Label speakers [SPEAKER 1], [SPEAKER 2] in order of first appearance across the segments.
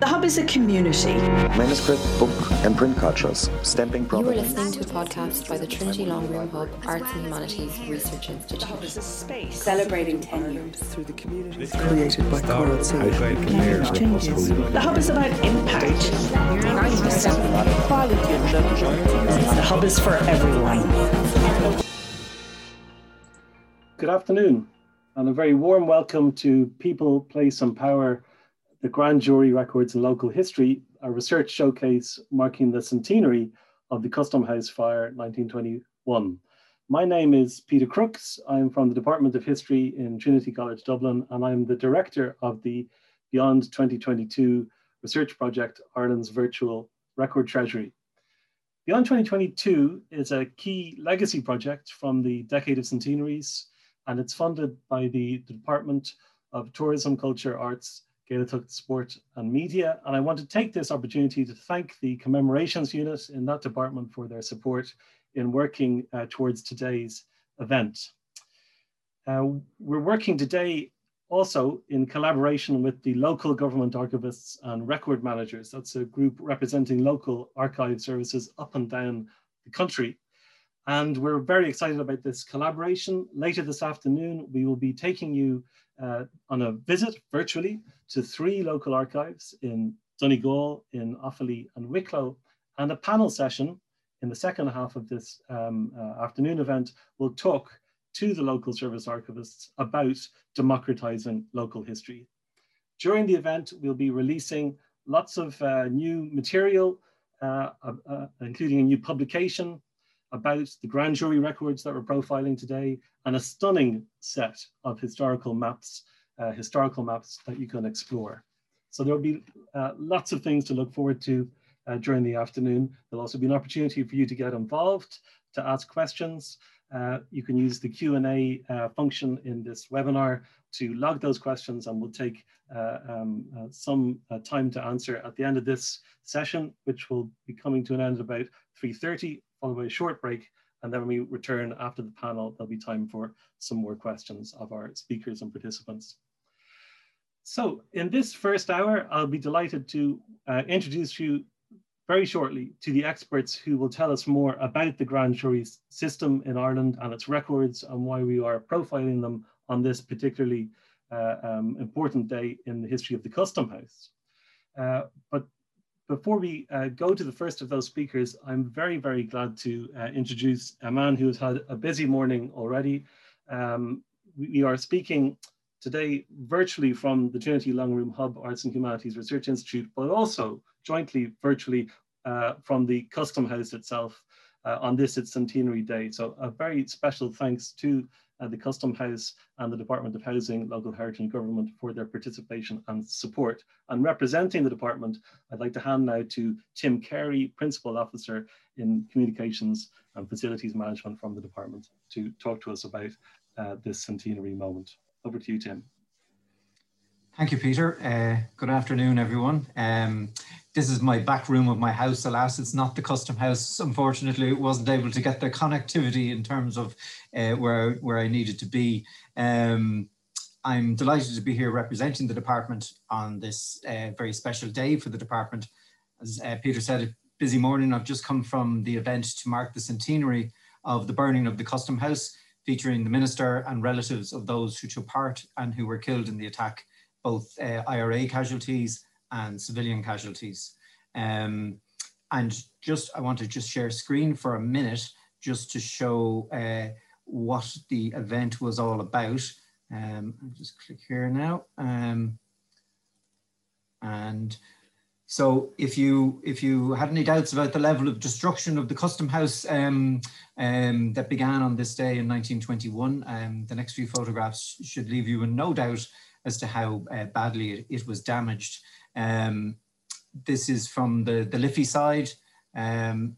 [SPEAKER 1] The Hub is a community.
[SPEAKER 2] Manuscript, book, and print cultures, stamping
[SPEAKER 3] You are listening to a podcast by the Trinity Long Room Hub Arts and Humanities Research Institute.
[SPEAKER 1] The Hub is a space
[SPEAKER 4] celebrating 10 years
[SPEAKER 5] through the community.
[SPEAKER 6] Created by Coral
[SPEAKER 1] changes. The Hub is about impact. The Hub is for everyone.
[SPEAKER 7] Good afternoon, and a very warm welcome to People, Place and Power the Grand Jury Records and Local History, a research showcase marking the centenary of the Custom House Fire 1921. My name is Peter Crooks. I'm from the Department of History in Trinity College Dublin, and I'm the director of the Beyond 2022 research project, Ireland's Virtual Record Treasury. Beyond 2022 is a key legacy project from the Decade of Centenaries, and it's funded by the Department of Tourism, Culture, Arts, Gaeltacht Sport and Media. And I want to take this opportunity to thank the commemorations unit in that department for their support in working uh, towards today's event. Uh, we're working today also in collaboration with the local government archivists and record managers. That's a group representing local archive services up and down the country. And we're very excited about this collaboration. Later this afternoon, we will be taking you uh, on a visit virtually to three local archives in Donegal, in Offaly and Wicklow, and a panel session in the second half of this um, uh, afternoon event will talk to the local service archivists about democratizing local history. During the event, we'll be releasing lots of uh, new material, uh, uh including a new publication about the grand jury records that we're profiling today, and a stunning set of historical maps uh, historical maps that you can explore. So there'll be uh, lots of things to look forward to uh, during the afternoon. There'll also be an opportunity for you to get involved, to ask questions. Uh, you can use the Q&A uh, function in this webinar to log those questions and we'll take uh, um, some time to answer at the end of this session, which will be coming to an end at about 3.30, followed by a short break and then when we return after the panel, there'll be time for some more questions of our speakers and participants. So in this first hour, I'll be delighted to uh, introduce you very shortly to the experts who will tell us more about the grand jury system in Ireland and its records and why we are profiling them on this particularly uh, um, important day in the history of the Custom House. Uh, but before we uh, go to the first of those speakers, I'm very, very glad to uh, introduce a man who has had a busy morning already. Um, we are speaking today virtually from the Trinity Long Room Hub Arts and Humanities Research Institute, but also jointly virtually uh, from the Custom House itself uh, on this its centenary day. So a very special thanks to uh, the Custom House and the Department of Housing, Local Heritage and Government for their participation and support. And representing the department, I'd like to hand now to Tim Carey, Principal Officer in Communications and Facilities Management from the department to talk to us about uh, this centenary moment. Over to you, Tim.
[SPEAKER 8] Thank you, Peter. Uh, good afternoon, everyone. Um, this is my back room of my house. Alas, it's not the custom house. Unfortunately, it wasn't able to get the connectivity in terms of uh, where, where I needed to be. Um, I'm delighted to be here representing the department on this uh, very special day for the department. As uh, Peter said, a busy morning. I've just come from the event to mark the centenary of the burning of the custom house featuring the minister and relatives of those who took part and who were killed in the attack, both uh, IRA casualties and civilian casualties. Um, and just, I want to just share screen for a minute just to show uh, what the event was all about. Um, I'll just click here now. Um, and so if you if you had any doubts about the level of destruction of the custom house um, um, that began on this day in 1921, um, the next few photographs should leave you in no doubt as to how uh, badly it, it, was damaged. Um, this is from the, the Liffey side. Um,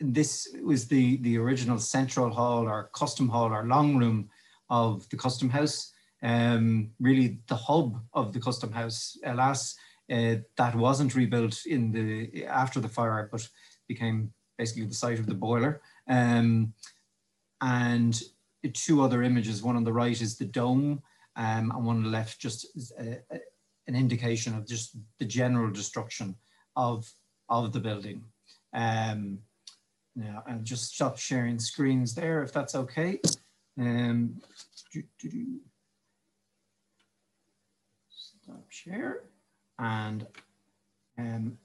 [SPEAKER 8] this was the, the original central hall or custom hall or long room of the custom house. Um, really the hub of the custom house. Alas, uh, that wasn't rebuilt in the after the fire, but became basically the site of the boiler. Um, and two other images. One on the right is the dome, um, and one on the left just a, a, an indication of just the general destruction of, of the building. Um, now, I'll just stop sharing screens there if that's okay. Um. Stop share and um,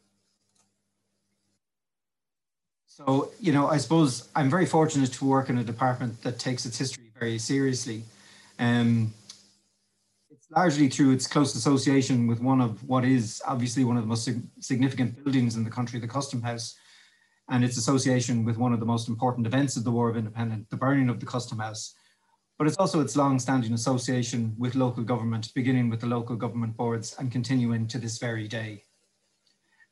[SPEAKER 8] so, you know, I suppose I'm very fortunate to work in a department that takes its history very seriously. Um, largely through its close association with one of what is obviously one of the most significant buildings in the country, the Custom House, and its association with one of the most important events of the War of Independence, the burning of the Custom House. But it's also its long-standing association with local government, beginning with the local government boards and continuing to this very day.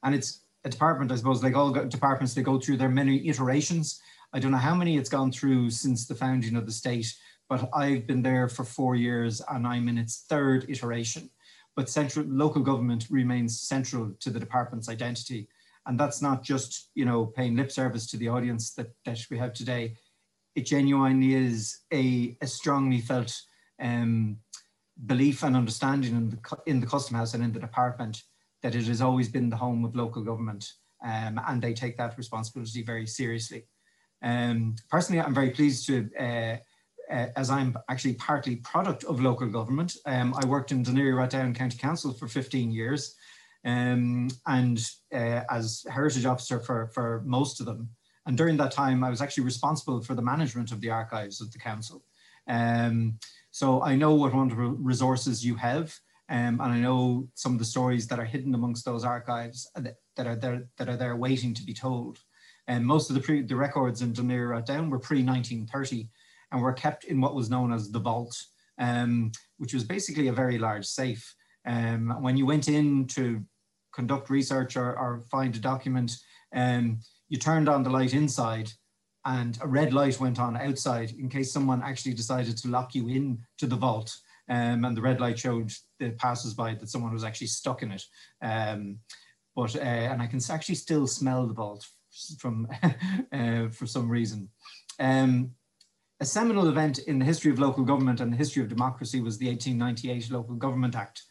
[SPEAKER 8] And it's a department, I suppose, like all departments, they go through their many iterations. I don't know how many it's gone through since the founding of the state, but I've been there for four years and I'm in its third iteration. But central local government remains central to the department's identity. And that's not just, you know, paying lip service to the audience that, that we have today. It genuinely is a, a strongly felt um, belief and understanding in the, in the Custom House and in the department that it has always been the home of local government um, and they take that responsibility very seriously. Um, personally, I'm very pleased to, uh, uh, as I'm actually partly product of local government. Um, I worked in Dún Laoghaire-Rathdown County Council for 15 years um, and uh, as heritage officer for, for most of them. And during that time, I was actually responsible for the management of the archives of the council. Um, so I know what wonderful resources you have. Um, and I know some of the stories that are hidden amongst those archives that, that are there that are there waiting to be told. And most of the pre, the records in Dún Laoghaire-Rathdown were pre 1930 and were kept in what was known as the vault, um, which was basically a very large safe. Um, when you went in to conduct research or, or find a document, um, you turned on the light inside and a red light went on outside in case someone actually decided to lock you in to the vault. Um, and the red light showed the passers-by that someone was actually stuck in it. Um, but uh, and I can actually still smell the vault from uh, for some reason. Um, a seminal event in the history of local government and the history of democracy was the 1898 Local Government Act,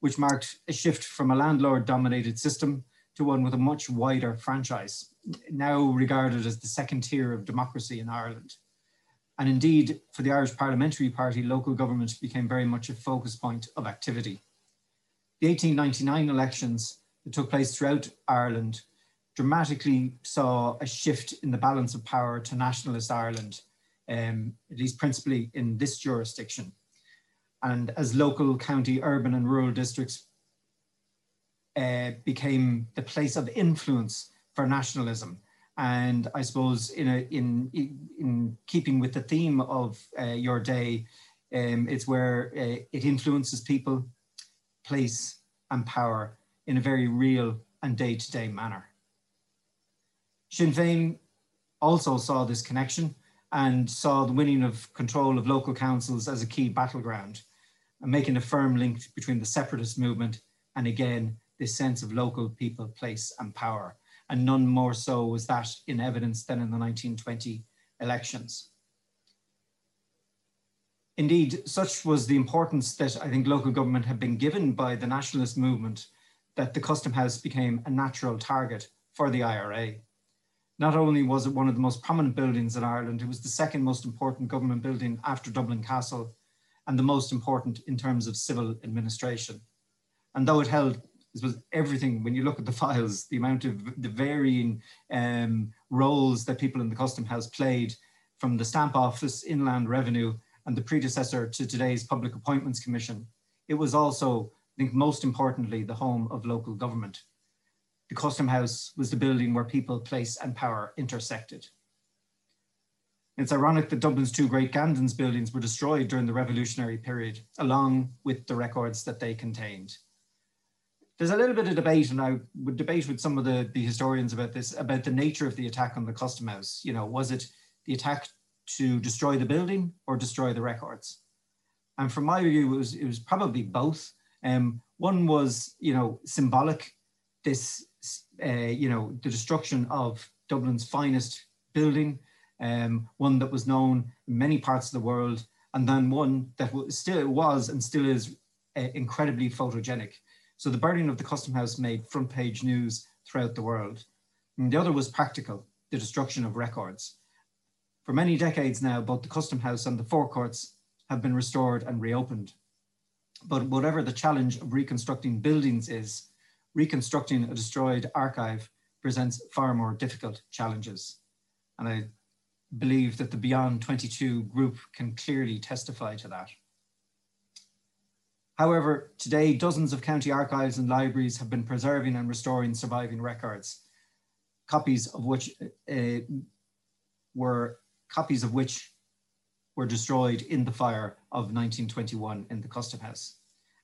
[SPEAKER 8] which marked a shift from a landlord-dominated system to one with a much wider franchise, now regarded as the second tier of democracy in Ireland. And indeed, for the Irish Parliamentary Party, local government became very much a focus point of activity. The 1899 elections that took place throughout Ireland dramatically saw a shift in the balance of power to nationalist Ireland, um, at least principally in this jurisdiction. And as local, county, urban, and rural districts uh, became the place of influence for nationalism and I suppose in a, in in keeping with the theme of uh, your day, um, it's where uh, it influences people, place, and power in a very real and day-to-day manner. Sinn Féin also saw this connection and saw the winning of control of local councils as a key battleground, and making a firm link between the separatist movement and again this sense of local people, place, and power and none more so was that in evidence than in the 1920 elections. Indeed, such was the importance that I think local government had been given by the nationalist movement that the Custom House became a natural target for the IRA. Not only was it one of the most prominent buildings in Ireland, it was the second most important government building after Dublin Castle and the most important in terms of civil administration. And though it held this was everything when you look at the files the amount of the varying um, roles that people in the custom house played from the stamp office inland revenue and the predecessor to today's public appointments commission it was also i think most importantly the home of local government the custom house was the building where people place and power intersected it's ironic that Dublin's two great Gandon's buildings were destroyed during the revolutionary period, along with the records that they contained there's a little bit of debate, and I would debate with some of the, the historians about this, about the nature of the attack on the Custom House. You know, was it the attack to destroy the building or destroy the records? And from my view, it was, it was probably both. Um, one was, you know, symbolic, this, uh, you know, the destruction of Dublin's finest building, um, one that was known in many parts of the world, and then one that was, still was and still is uh, incredibly photogenic. So the burning of the Custom House made front page news throughout the world. And the other was practical, the destruction of records. For many decades now, both the Custom House and the forecourts have been restored and reopened. But whatever the challenge of reconstructing buildings is, reconstructing a destroyed archive presents far more difficult challenges. And I believe that the Beyond 22 group can clearly testify to that. However, today dozens of county archives and libraries have been preserving and restoring surviving records, copies of which uh, were copies of which were destroyed in the fire of 1921 in the Custom House.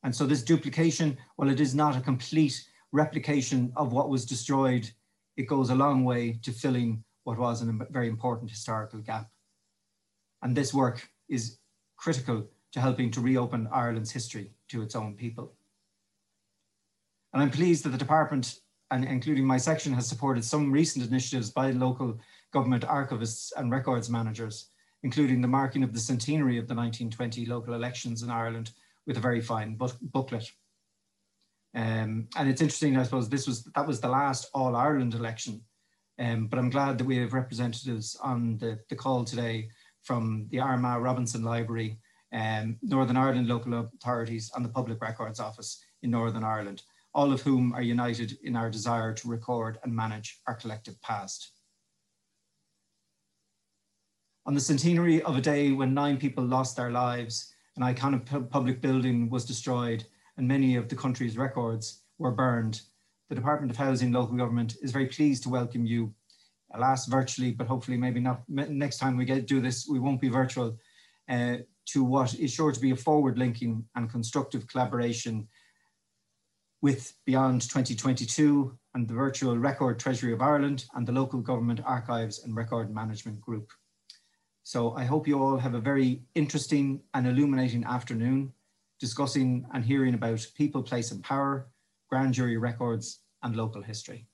[SPEAKER 8] And so this duplication, while it is not a complete replication of what was destroyed, it goes a long way to filling what was a very important historical gap. And this work is critical to helping to reopen Ireland's history to its own people. And I'm pleased that the department, and including my section, has supported some recent initiatives by local government archivists and records managers, including the marking of the centenary of the 1920 local elections in Ireland with a very fine booklet. Um, and it's interesting, I suppose, this was that was the last All Ireland election um, but I'm glad that we have representatives on the, the call today from the Armagh Robinson Library, um, Northern Ireland local authorities and the Public Records Office in Northern Ireland, all of whom are united in our desire to record and manage our collective past. On the centenary of a day when nine people lost their lives, an iconic public building was destroyed and many of the country's records were burned. The Department of Housing and Local Government is very pleased to welcome you, alas virtually, but hopefully maybe not. Next time we get do this, we won't be virtual, uh, to what is sure to be a forward linking and constructive collaboration with Beyond 2022 and the Virtual Record Treasury of Ireland and the Local Government Archives and Record Management Group. So I hope you all have a very interesting and illuminating afternoon discussing and hearing about people, place and power, grand jury records, and local history.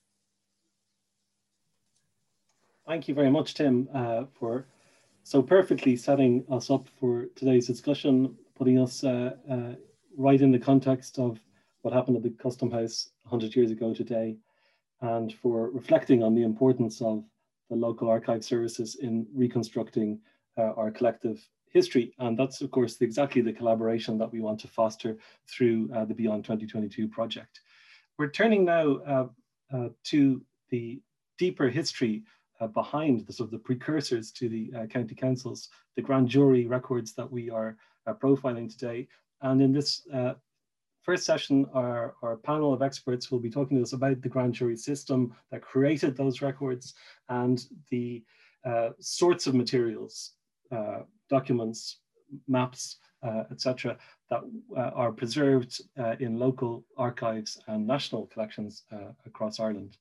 [SPEAKER 7] Thank you very much, Tim, uh, for so perfectly setting us up for today's discussion, putting us uh, uh, right in the context of what happened at the Custom House 100 years ago today, and for reflecting on the importance of the local archive services in reconstructing uh, our collective history. And that's, of course, exactly the collaboration that we want to foster through uh, the Beyond 2022 project. We're turning now uh, uh, to the deeper history uh, behind the sort of the precursors to the uh, county councils, the grand jury records that we are profiling today. And in this first session, our, our panel of experts will be talking to us about the grand jury system that created those records and the uh, sorts of materials documents, maps, uh, etc., that uh, are preserved uh, in local archives and national collections uh, across Ireland.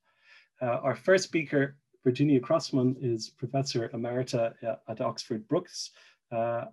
[SPEAKER 7] Uh, our first speaker, Virginia Crossman, is Professor Emerita at Oxford Brookes.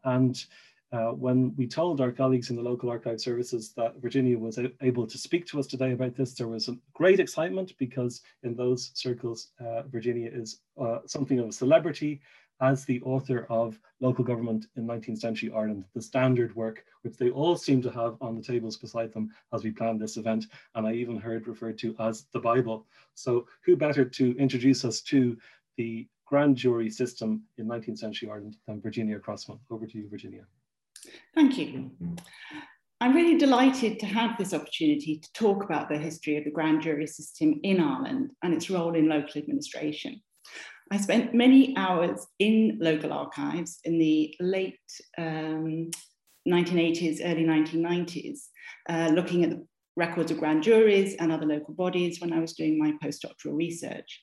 [SPEAKER 7] and when we told our colleagues in the local archive services that Virginia was able to speak to us today about this, there was great excitement because in those circles, Virginia is something of a celebrity as the author of Local Government in 19th Century Ireland, the standard work, which they all seem to have on the tables beside them as we planned this event, and I even heard referred to as the Bible. So who better to introduce us to the grand jury system in 19th century Ireland than Virginia Crossman. Over to you, Virginia.
[SPEAKER 1] Thank you. I'm really delighted to have this opportunity to talk about the history of the grand jury system in Ireland and its role in local administration. I spent many hours in local archives in the late um, 1980s, early 1990s, uh, looking at the records of grand juries and other local bodies when I was doing my postdoctoral research.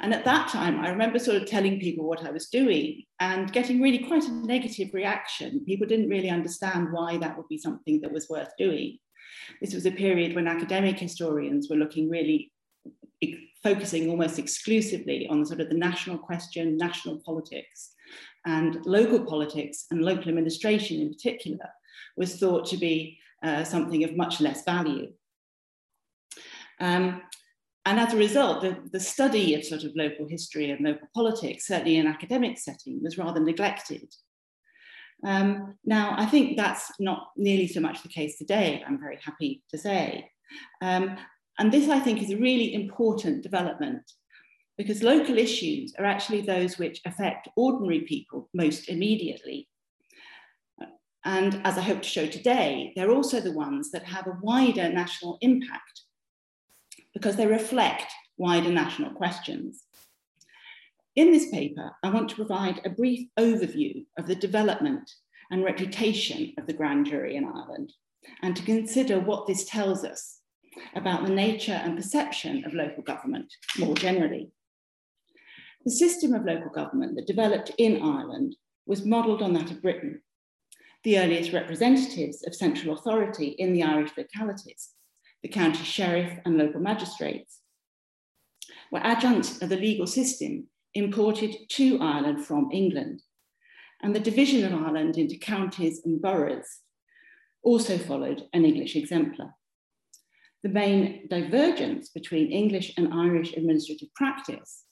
[SPEAKER 1] And at that time, I remember sort of telling people what I was doing and getting really quite a negative reaction. People didn't really understand why that would be something that was worth doing. This was a period when academic historians were looking really focusing almost exclusively on sort of the national question, national politics, and local politics and local administration in particular was thought to be uh, something of much less value. Um, and as a result, the, the study of sort of local history and local politics, certainly in academic setting, was rather neglected. Um, now, I think that's not nearly so much the case today, I'm very happy to say. Um, and this, I think, is a really important development because local issues are actually those which affect ordinary people most immediately. And as I hope to show today, they're also the ones that have a wider national impact because they reflect wider national questions. In this paper, I want to provide a brief overview of the development and reputation of the grand jury in Ireland and to consider what this tells us about the nature and perception of local government more generally. The system of local government that developed in Ireland was modelled on that of Britain. The earliest representatives of central authority in the Irish localities, the county sheriff and local magistrates, were adjuncts of the legal system imported to Ireland from England. And the division of Ireland into counties and boroughs also followed an English exemplar. The main divergence between English and Irish administrative practice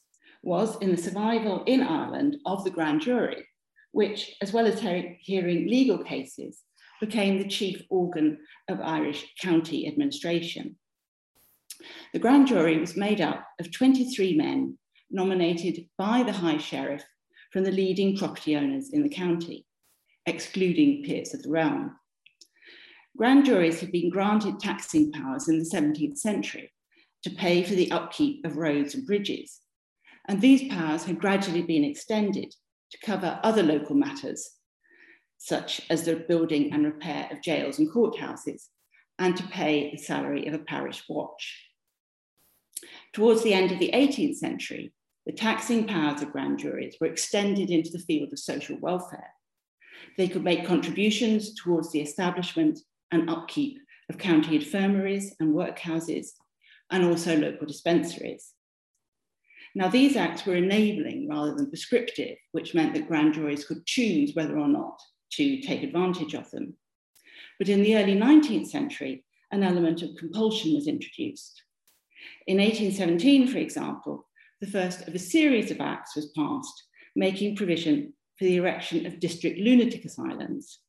[SPEAKER 1] was in the survival in Ireland of the grand jury, which, as well as hearing legal cases, became the chief organ of Irish county administration. The grand jury was made up of 23 men nominated by the High Sheriff from the leading property owners in the county, excluding peers of the realm. Grand juries had been granted taxing powers in the 17th century to pay for the upkeep of roads and bridges, and these powers had gradually been extended to cover other local matters, such as the building and repair of jails and courthouses, and to pay the salary of a parish watch. Towards the end of the 18th century, the taxing powers of grand juries were extended into the field of social welfare. They could make contributions towards the establishment and upkeep of county infirmaries and workhouses, and also local dispensaries. Now, these acts were enabling rather than prescriptive, which meant that grand juries could choose whether or not to take advantage of them. But in the early 19th century, an element of compulsion was introduced. In 1817, for example, the first of a series of acts was passed, making provision for the erection of district lunatic asylums,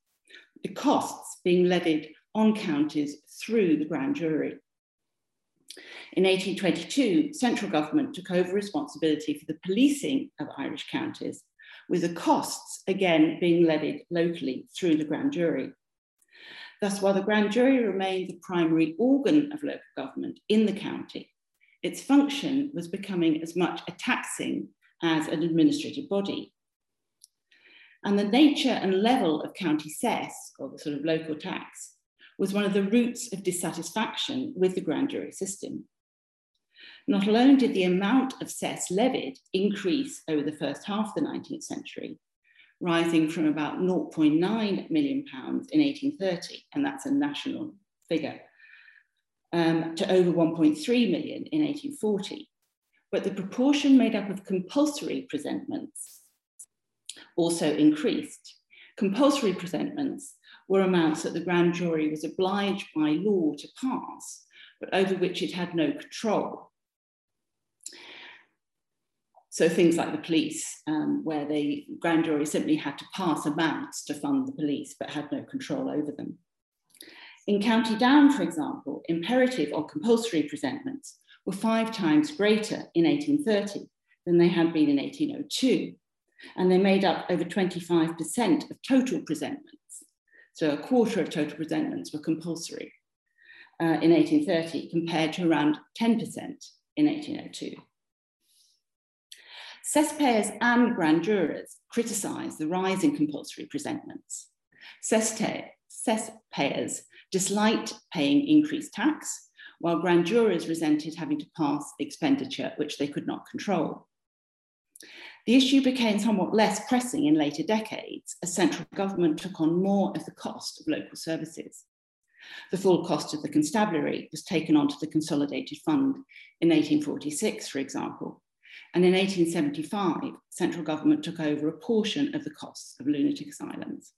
[SPEAKER 1] the costs being levied on counties through the grand jury. In 1822, central government took over responsibility for the policing of Irish counties, with the costs again being levied locally through the grand jury. Thus, while the grand jury remained the primary organ of local government in the county, its function was becoming as much a taxing as an administrative body. And the nature and level of county cess, or the sort of local tax, was one of the roots of dissatisfaction with the grand jury system. Not alone did the amount of cess levied increase over the first half of the 19th century, rising from about 0.9 million pounds in 1830, and that's a national figure, um, to over 1.3 million in 1840. But the proportion made up of compulsory presentments also increased. Compulsory presentments were amounts that the grand jury was obliged by law to pass, but over which it had no control. So things like the police, um, where the grand jury simply had to pass amounts to fund the police, but had no control over them. In County Down, for example, imperative or compulsory presentments were five times greater in 1830 than they had been in 1802, and they made up over 25% of total presentments. So a quarter of total presentments were compulsory uh, in 1830 compared to around 10% in 1802. Cesspayers and grand jurors criticised the rise in compulsory presentments. Cesspayers disliked paying increased tax, while grand jurors resented having to pass expenditure which they could not control. The issue became somewhat less pressing in later decades as central government took on more of the cost of local services. The full cost of the constabulary was taken onto the Consolidated Fund in 1846, for example, and in 1875, central government took over a portion of the costs of lunatic asylums.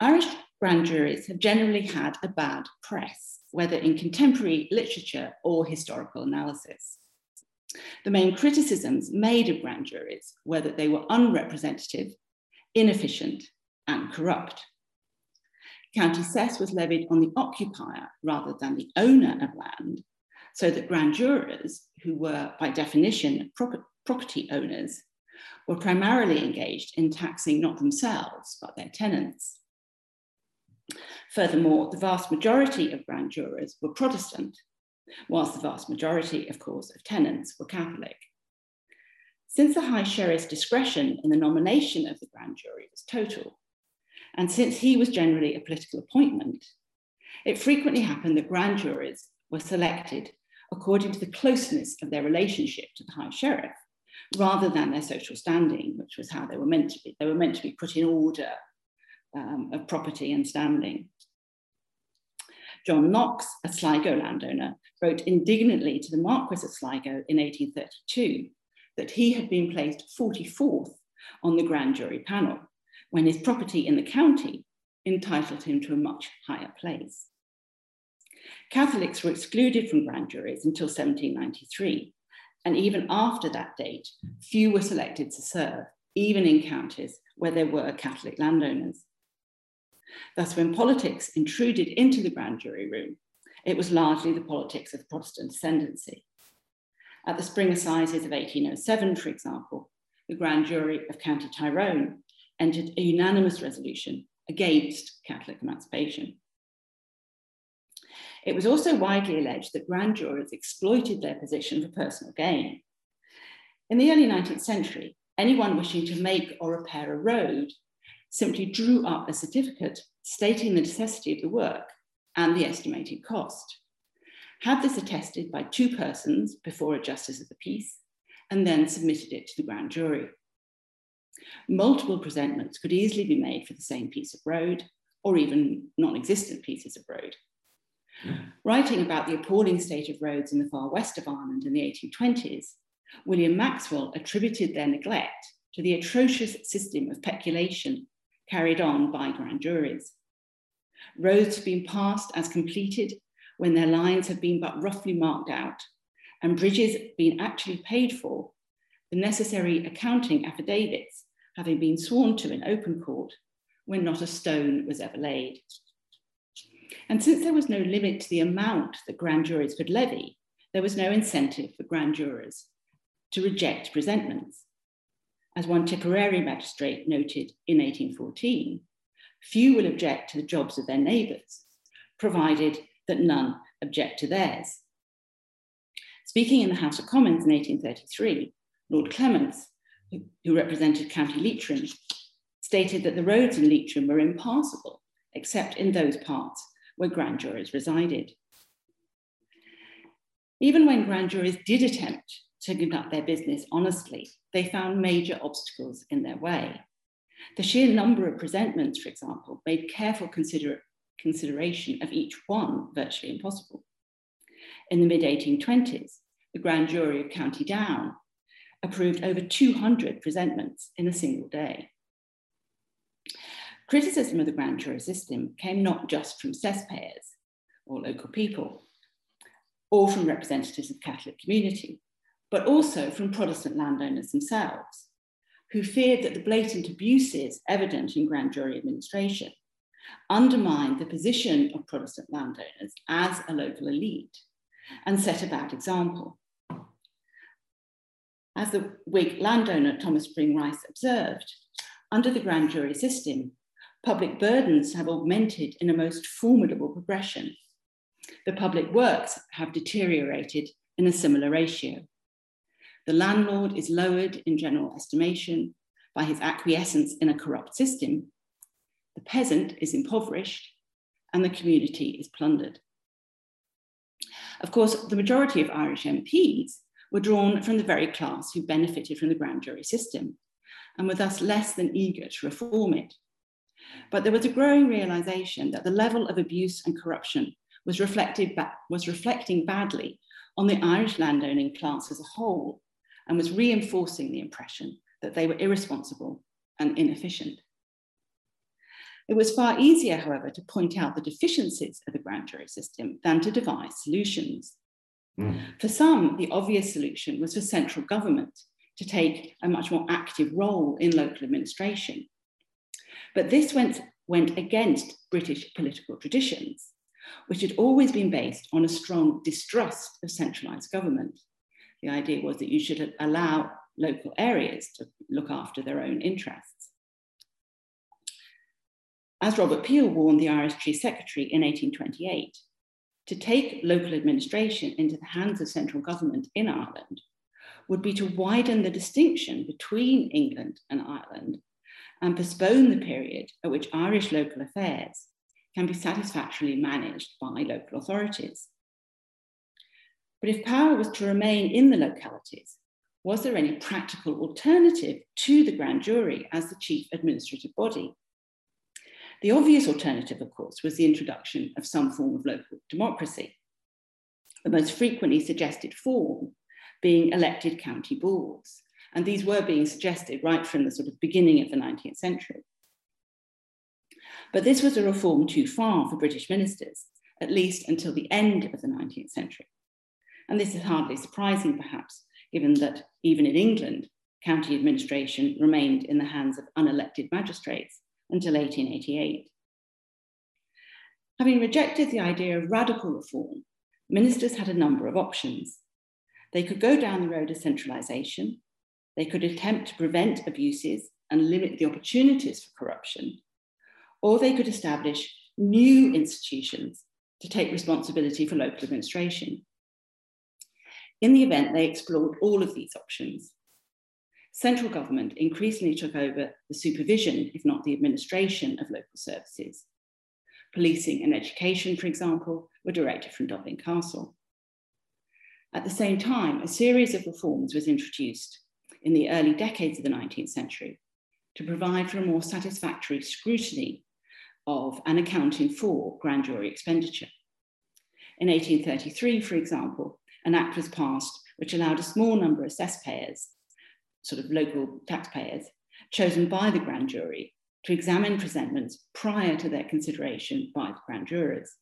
[SPEAKER 1] Irish grand juries have generally had a bad press, whether in contemporary literature or historical analysis. The main criticisms made of grand juries were that they were unrepresentative, inefficient, and corrupt. County cess was levied on the occupier rather than the owner of land, so that grand jurors, who were by definition property owners, were primarily engaged in taxing not themselves, but their tenants. Furthermore, the vast majority of grand jurors were Protestant, whilst the vast majority, of course, of tenants were Catholic. Since the High Sheriff's discretion in the nomination of the grand jury was total, and since he was generally a political appointment, it frequently happened that grand juries were selected according to the closeness of their relationship to the High Sheriff, rather than their social standing, which was how they were meant to be. They were meant to be put in order um, of property and standing. John Knox, a Sligo landowner, wrote indignantly to the Marquis of Sligo in 1832 that he had been placed 44th on the grand jury panel when his property in the county entitled him to a much higher place. Catholics were excluded from grand juries until 1793, and even after that date, few were selected to serve, even in counties where there were Catholic landowners. Thus, when politics intruded into the grand jury room, it was largely the politics of Protestant ascendancy. At the Spring Assizes of 1807, for example, the grand jury of County Tyrone entered a unanimous resolution against Catholic emancipation. It was also widely alleged that grand jurors exploited their position for personal gain. In the early 19th century, anyone wishing to make or repair a road simply drew up a certificate stating the necessity of the work and the estimated cost. Had this attested by two persons before a justice of the peace, and then submitted it to the grand jury. Multiple presentments could easily be made for the same piece of road, or even non existent pieces of road. Writing about the appalling state of roads in the far west of Ireland in the 1820s, William Maxwell attributed their neglect to the atrocious system of peculation carried on by grand juries. Roads have been passed as completed when their lines have been but roughly marked out, and bridges been actually paid for, the necessary accounting affidavits having been sworn to in open court when not a stone was ever laid. And since there was no limit to the amount that grand juries could levy, there was no incentive for grand jurors to reject presentments. As one Tipperary magistrate noted in 1814, few will object to the jobs of their neighbours, provided that none object to theirs. Speaking in the House of Commons in 1833, Lord Clements, who represented County Leitrim, stated that the roads in Leitrim were impassable, except in those parts where grand juries resided. Even when grand juries did attempt to conduct their business honestly, they found major obstacles in their way. The sheer number of presentments, for example, made careful consider consideration of each one virtually impossible. In the mid 1820s, the grand jury of County Down approved over 200 presentments in a single day. Criticism of the grand jury system came not just from cesspayers or local people, or from representatives of the Catholic community, but also from Protestant landowners themselves, who feared that the blatant abuses evident in grand jury administration undermined the position of Protestant landowners as a local elite and set a bad example. As the Whig landowner Thomas Spring Rice observed, under the grand jury system, public burdens have augmented in a most formidable progression. The public works have deteriorated in a similar ratio. The landlord is lowered in general estimation by his acquiescence in a corrupt system. The peasant is impoverished and the community is plundered. Of course, the majority of Irish MPs were drawn from the very class who benefited from the grand jury system and were thus less than eager to reform it. But there was a growing realization that the level of abuse and corruption was, reflected was reflecting badly on the Irish landowning class as a whole and was reinforcing the impression that they were irresponsible and inefficient. It was far easier, however, to point out the deficiencies of the grand jury system than to devise solutions. Mm. For some, the obvious solution was for central government to take a much more active role in local administration But this went, went against British political traditions, which had always been based on a strong distrust of centralised government. The idea was that you should allow local areas to look after their own interests. As Robert Peel warned the Irish Chief Secretary in 1828, to take local administration into the hands of central government in Ireland would be to widen the distinction between England and Ireland and postpone the period at which Irish local affairs can be satisfactorily managed by local authorities. But if power was to remain in the localities, was there any practical alternative to the grand jury as the chief administrative body? The obvious alternative, of course, was the introduction of some form of local democracy. The most frequently suggested form being elected county boards. And these were being suggested right from the sort of beginning of the 19th century. But this was a reform too far for British ministers, at least until the end of the 19th century. And this is hardly surprising, perhaps, given that even in England, county administration remained in the hands of unelected magistrates until 1888. Having rejected the idea of radical reform, ministers had a number of options. They could go down the road of centralisation, they could attempt to prevent abuses and limit the opportunities for corruption, or they could establish new institutions to take responsibility for local administration. In the event, they explored all of these options. Central government increasingly took over the supervision, if not the administration, of local services. Policing and education, for example, were directed from Dublin Castle. At the same time, a series of reforms was introduced in the early decades of the 19th century to provide for a more satisfactory scrutiny of and accounting for grand jury expenditure. In 1833, for example, an act was passed which allowed a small number of cesspayers, sort of local taxpayers, chosen by the grand jury to examine presentments prior to their consideration by the grand jurors.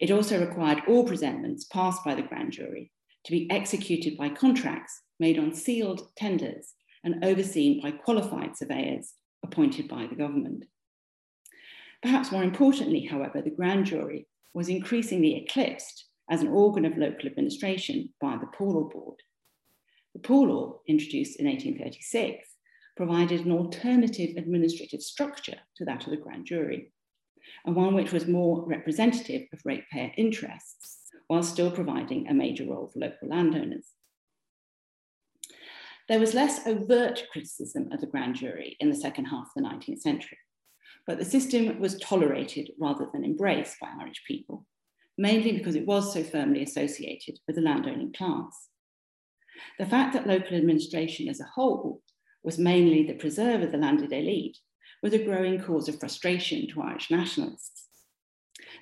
[SPEAKER 1] It also required all presentments passed by the grand jury to be executed by contracts made on sealed tenders and overseen by qualified surveyors appointed by the government. Perhaps more importantly, however, the grand jury was increasingly eclipsed as an organ of local administration by the Poor Law Board. The Poor Law, introduced in 1836, provided an alternative administrative structure to that of the grand jury and one which was more representative of ratepayer interests, while still providing a major role for local landowners. There was less overt criticism of the grand jury in the second half of the 19th century, but the system was tolerated rather than embraced by Irish people, mainly because it was so firmly associated with the landowning class. The fact that local administration as a whole was mainly the preserve of the landed elite was a growing cause of frustration to Irish nationalists.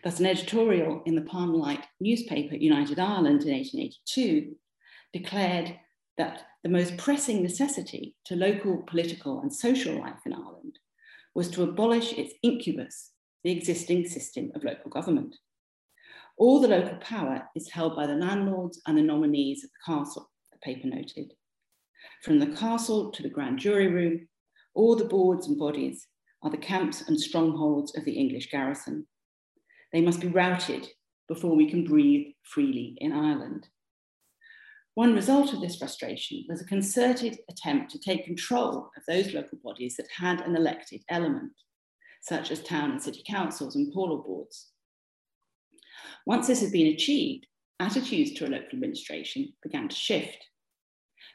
[SPEAKER 1] Thus, an editorial in the Parnellite newspaper United Ireland in 1882 declared that the most pressing necessity to local political and social life in Ireland was to abolish its incubus, the existing system of local government. All the local power is held by the landlords and the nominees of the castle, the paper noted. From the castle to the grand jury room, all the boards and bodies are the camps and strongholds of the English garrison. They must be routed before we can breathe freely in Ireland. One result of this frustration was a concerted attempt to take control of those local bodies that had an elected element, such as town and city councils and poor law boards. Once this had been achieved, attitudes to a local administration began to shift.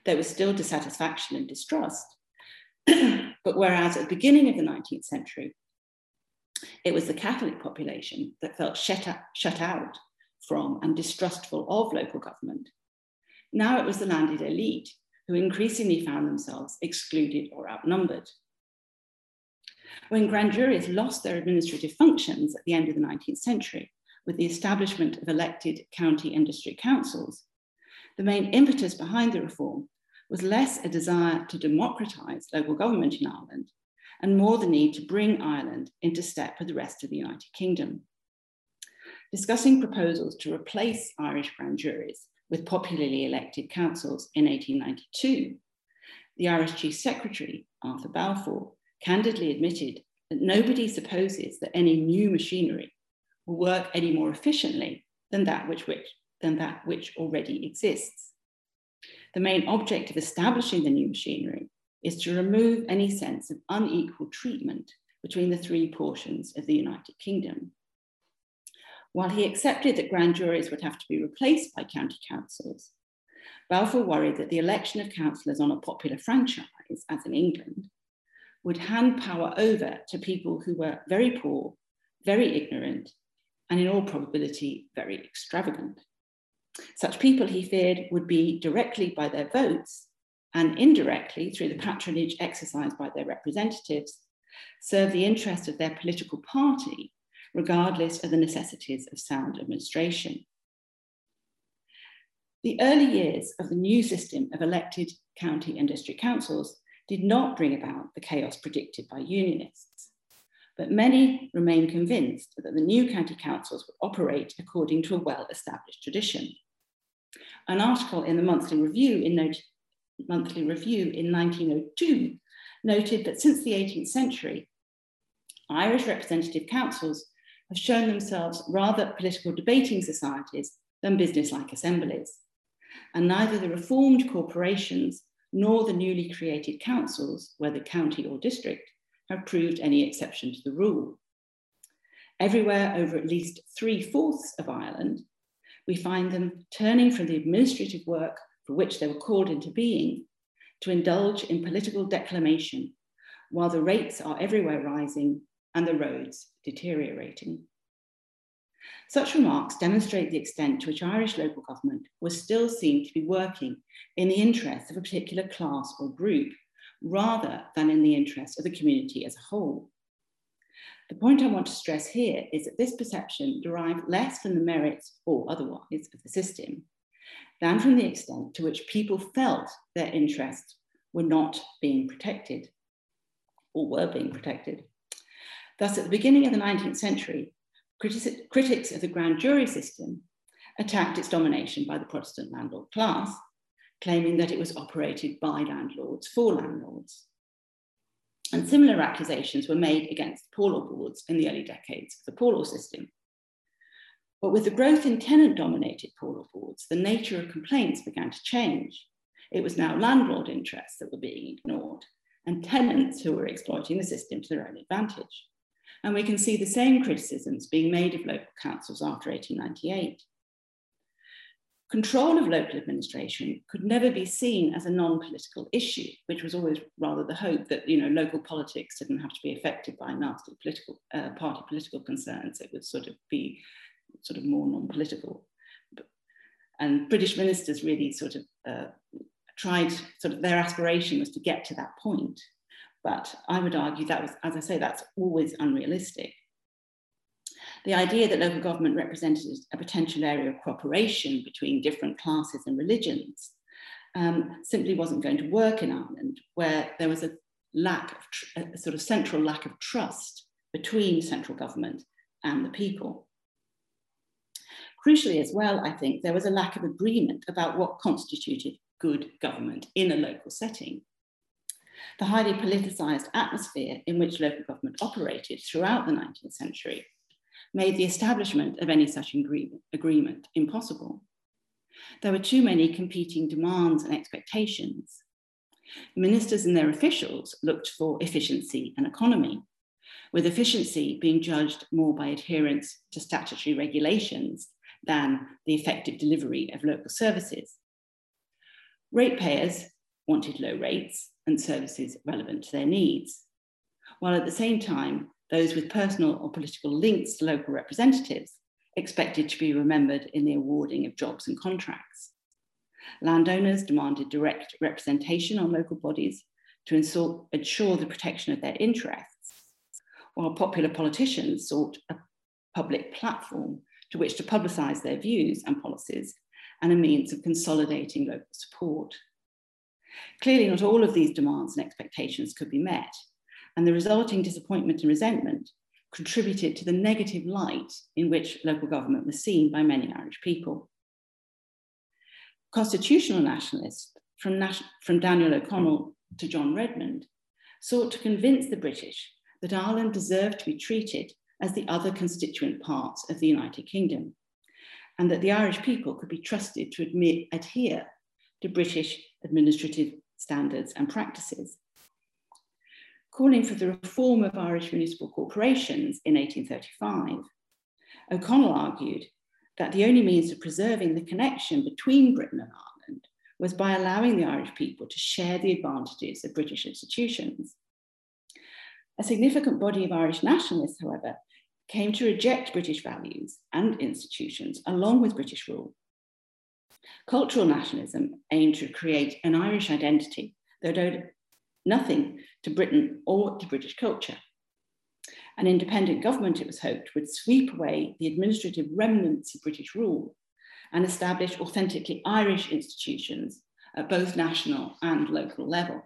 [SPEAKER 1] There was still dissatisfaction and distrust, but whereas at the beginning of the 19th century, it was the Catholic population that felt shut out, shut out from and distrustful of local government, now it was the landed elite who increasingly found themselves excluded or outnumbered. When grand juries lost their administrative functions at the end of the 19th century, with the establishment of elected county and district councils, the main impetus behind the reform was less a desire to democratise local government in Ireland and more the need to bring Ireland into step with the rest of the United Kingdom. Discussing proposals to replace Irish grand juries with popularly elected councils in 1892, the Irish Chief Secretary, Arthur Balfour, candidly admitted that nobody supposes that any new machinery work any more efficiently than that which, which, than that which already exists. The main object of establishing the new machinery is to remove any sense of unequal treatment between the three portions of the United Kingdom. While he accepted that grand juries would have to be replaced by county councils, Balfour worried that the election of councillors on a popular franchise, as in England, would hand power over to people who were very poor, very ignorant, and in all probability, very extravagant. Such people, he feared, would be directly by their votes and indirectly through the patronage exercised by their representatives, serve the interest of their political party, regardless of the necessities of sound administration. The early years of the new system of elected county and district councils did not bring about the chaos predicted by unionists, but many remain convinced that the new county councils would operate according to a well-established tradition. An article in the Monthly Review in, Monthly Review in 1902 noted that since the 18th century, Irish representative councils have shown themselves rather political debating societies than business-like assemblies. And neither the reformed corporations nor the newly created councils, whether county or district, have proved any exception to the rule. Everywhere over at least three-fourths of Ireland, we find them turning from the administrative work for which they were called into being to indulge in political declamation while the rates are everywhere rising and the roads deteriorating. Such remarks demonstrate the extent to which Irish local government was still seen to be working in the interests of a particular class or group rather than in the interest of the community as a whole. The point I want to stress here is that this perception derived less from the merits or otherwise of the system than from the extent to which people felt their interests were not being protected or were being protected. Thus, at the beginning of the 19th century, critics, of the grand jury system attacked its domination by the Protestant landlord class, claiming that it was operated by landlords for landlords. And similar accusations were made against poor law boards in the early decades of the poor law system. But with the growth in tenant dominated poor law boards, the nature of complaints began to change. It was now landlord interests that were being ignored and tenants who were exploiting the system to their own advantage. And we can see the same criticisms being made of local councils after 1898. Control of local administration could never be seen as a non-political issue, which was always rather the hope that you know local politics didn't have to be affected by nasty political uh, party political concerns. It would sort of be sort of more non-political. And British ministers really sort of uh, tried, sort of their aspiration was to get to that point. But I would argue that was, as I say, that's always unrealistic. The idea that local government represented a potential area of cooperation between different classes and religions um, simply wasn't going to work in Ireland, where there was a lack of, a sort of central lack of trust between central government and the people. Crucially, as well, I think there was a lack of agreement about what constituted good government in a local setting. The highly politicised atmosphere in which local government operated throughout the 19th century made the establishment of any such agreement, impossible. There were too many competing demands and expectations. Ministers and their officials looked for efficiency and economy, with efficiency being judged more by adherence to statutory regulations than the effective delivery of local services. Ratepayers wanted low rates and services relevant to their needs, while at the same time, those with personal or political links to local representatives expected to be remembered in the awarding of jobs and contracts. Landowners demanded direct representation on local bodies to ensure the protection of their interests, while popular politicians sought a public platform to which to publicise their views and policies and a means of consolidating local support. Clearly, not all of these demands and expectations could be met, and the resulting disappointment and resentment contributed to the negative light in which local government was seen by many Irish people. Constitutional nationalists, from, from Daniel O'Connell to John Redmond, sought to convince the British that Ireland deserved to be treated as the other constituent parts of the United Kingdom, and that the Irish people could be trusted to admit, adhere to British administrative standards and practices. Calling for the reform of Irish municipal corporations in 1835, O'Connell argued that the only means of preserving the connection between Britain and Ireland was by allowing the Irish people to share the advantages of British institutions. A significant body of Irish nationalists, however, came to reject British values and institutions along with British rule. Cultural nationalism aimed to create an Irish identity owed nothing to Britain or to British culture. An independent government, it was hoped, would sweep away the administrative remnants of British rule and establish authentically Irish institutions at both national and local level.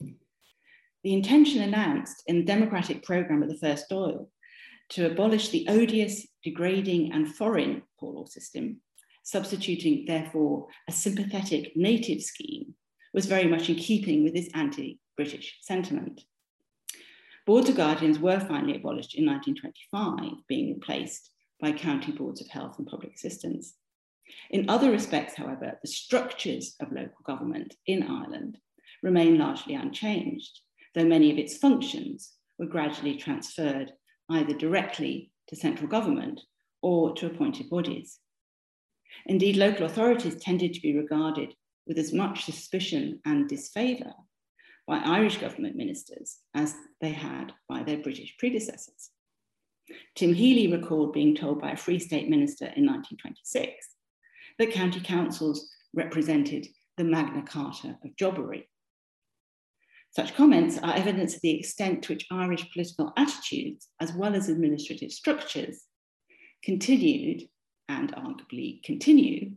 [SPEAKER 1] The intention announced in the democratic programme of the First Dáil to abolish the odious, degrading, and foreign poor law system, substituting, therefore, a sympathetic native scheme, was very much in keeping with this anti British sentiment. Boards of Guardians were finally abolished in 1925, being replaced by county boards of health and public assistance. In other respects, however, the structures of local government in Ireland remain largely unchanged, though many of its functions were gradually transferred either directly to central government or to appointed bodies. Indeed, local authorities tended to be regarded with as much suspicion and disfavour by Irish government ministers as they had by their British predecessors. Tim Healy recalled being told by a Free State minister in 1926 that county councils represented the Magna Carta of jobbery. Such comments are evidence of the extent to which Irish political attitudes, as well as administrative structures, continued and arguably continue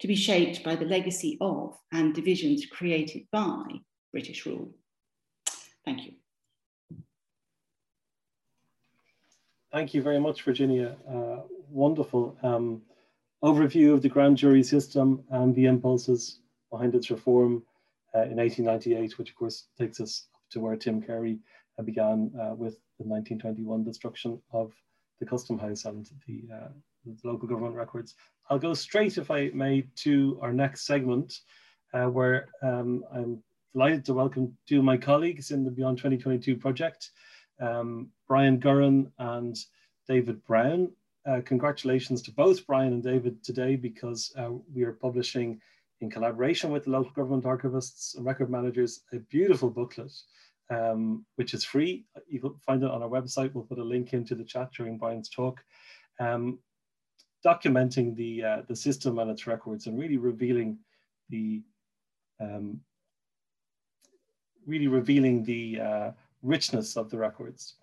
[SPEAKER 1] to be shaped by the legacy of and divisions created by British rule. Thank you.
[SPEAKER 7] Thank you very much, Virginia. Uh, wonderful um, overview of the grand jury system and the impulses behind its reform uh, in 1898, which of course takes us up to where Tim Carey uh, began uh, with the 1921 destruction of the Custom House and the, uh, the, local government records. I'll go straight, if I may, to our next segment, uh, where um, I'm delighted to welcome two of my colleagues in the Beyond 2022 project, um, Brian Gurrin and David Brown. Uh, congratulations to both Brian and David today because uh, we are publishing in collaboration with the local government archivists and record managers a beautiful booklet um, which is free. You can find it on our website. We'll put a link into the chat during Brian's talk. Um, documenting the, uh, the system and its records and really revealing the um, really revealing the uh, richness of the records.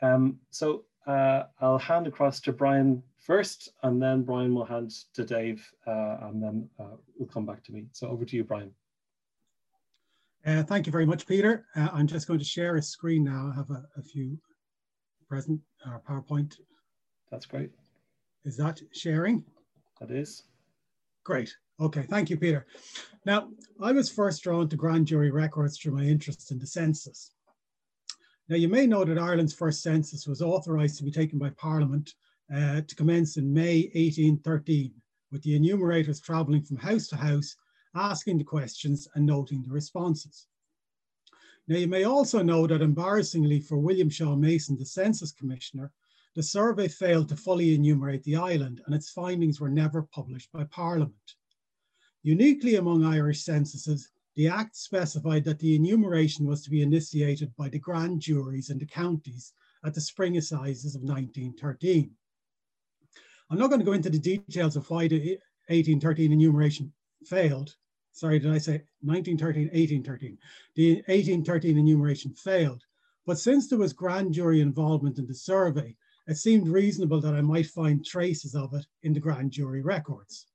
[SPEAKER 7] Um, so uh, I'll hand across to Brian first, and then Brian will hand to Dave, uh, and then uh, we'll come back to me. So over to you, Brian.
[SPEAKER 4] Uh, thank you very much, Peter. Uh, I'm just going to share a screen now. I have a, a few present our PowerPoint.
[SPEAKER 7] That's great.
[SPEAKER 4] Is that sharing?
[SPEAKER 7] That is.
[SPEAKER 4] Great. Okay, thank you, Peter. Now, I was first drawn to grand jury records through my interest in the census. Now, you may know that Ireland's first census was authorised to be taken by Parliament uh, to commence in May 1813, with the enumerators travelling from house to house, asking the questions and noting the responses. Now, you may also know that embarrassingly for William Shaw Mason, the Census Commissioner, the survey failed to fully enumerate the island and its findings were never published by Parliament. Uniquely among Irish censuses, the Act specified that the enumeration was to be initiated by the grand juries in the counties at the spring assizes of 1913. I'm not going to go into the details of why the 1813 enumeration failed. Sorry, did I say 1913, 1813? The 1813 enumeration failed. But since there was grand jury involvement in the survey, it seemed reasonable that I might find traces of it in the grand jury records.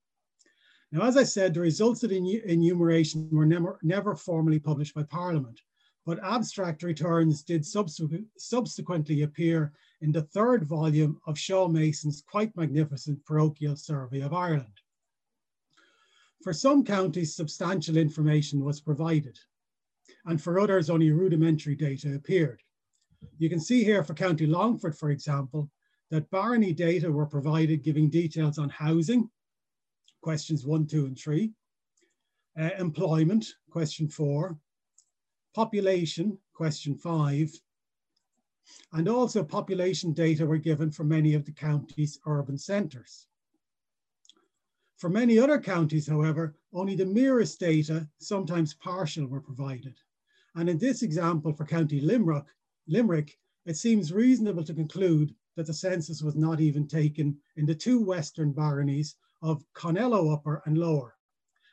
[SPEAKER 4] Now, as I said, the results of the enumeration were never, never formally published by Parliament, but abstract returns did subsequent, subsequently appear in the third volume of Shaw Mason's quite magnificent parochial survey of Ireland. For some counties, substantial information was provided. and for others, only rudimentary data appeared. You can see here for County Longford, for example, that barony data were provided giving details on housing, questions one, two, and three, uh, employment, question four, population, question five, and also population data were given for many of the county's urban centres. For many other counties, however, only the merest data, sometimes partial, were provided. And in this example for County Limerick, Limerick, it seems reasonable to conclude that the census was not even taken in the two western baronies of Connello Upper and Lower.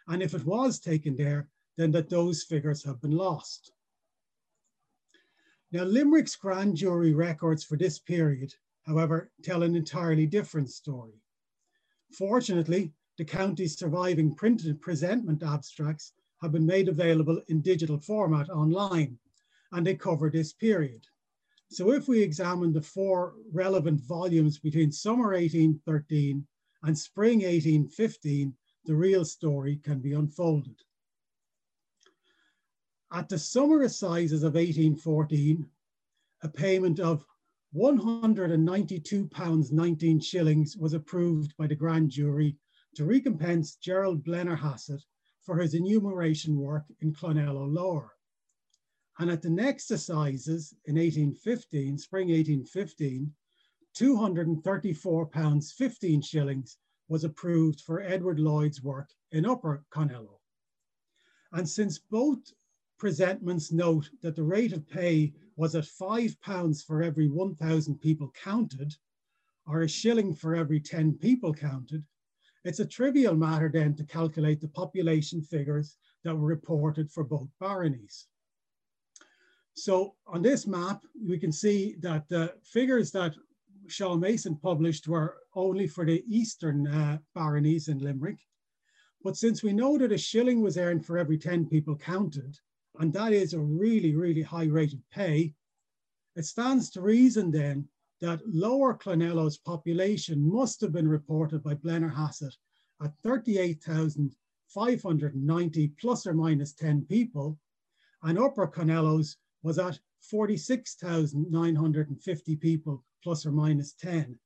[SPEAKER 4] And if it was taken there, then that those figures have been lost. Now, Limerick's grand jury records for this period, however, tell an entirely different story. Fortunately, the county's surviving printed presentment abstracts have been made available in digital format online, and they cover this period. So if we examine the four relevant volumes between summer 1813 and spring 1815, the real story can be unfolded. At the summer assizes of 1814, a payment of 192 pounds 19 shillings was approved by the grand jury to recompense Gerald Blennerhassett for his enumeration work in Clonello Lower. And at the next assizes in 1815, spring 1815, 234 pounds 15 shillings was approved for Edward Lloyd's work in Upper Connello. And since both presentments note that the rate of pay was at five pounds for every 1,000 people counted, or a shilling for every 10 people counted, it's a trivial matter then to calculate the population figures that were reported for both baronies. So on this map, we can see that the figures that Shaw Mason published were only for the eastern uh, baronies in Limerick. But since we know that a shilling was earned for every 10 people counted, and that is a really, really high rate of pay, it stands to reason then that Lower Clonello's population must have been reported by Blennerhassett at 38,590 plus or minus 10 people, and Upper Clonello's was at 46,950 people plus or minus 10.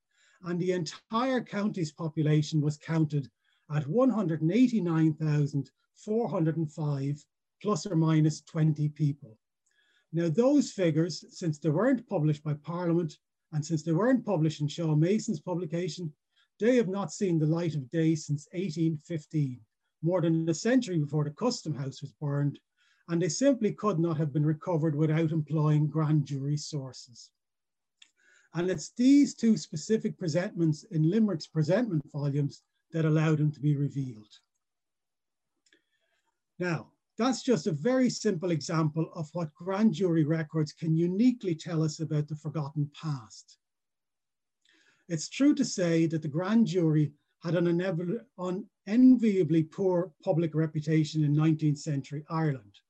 [SPEAKER 4] And the entire county's population was counted at 189,405 plus or minus 20 people. Now those figures, since they weren't published by Parliament and since they weren't published in Shaw Mason's publication, they have not seen the light of day since 1815, more than a century before the Custom House was burned, and they simply could not have been recovered without employing grand jury sources. And it's these two specific presentments in Limerick's presentment volumes that allowed them to be revealed. Now, that's just a very simple example of what grand jury records can uniquely tell us about the forgotten past. It's true to say that the grand jury had an unenviably poor public reputation in 19th century Ireland.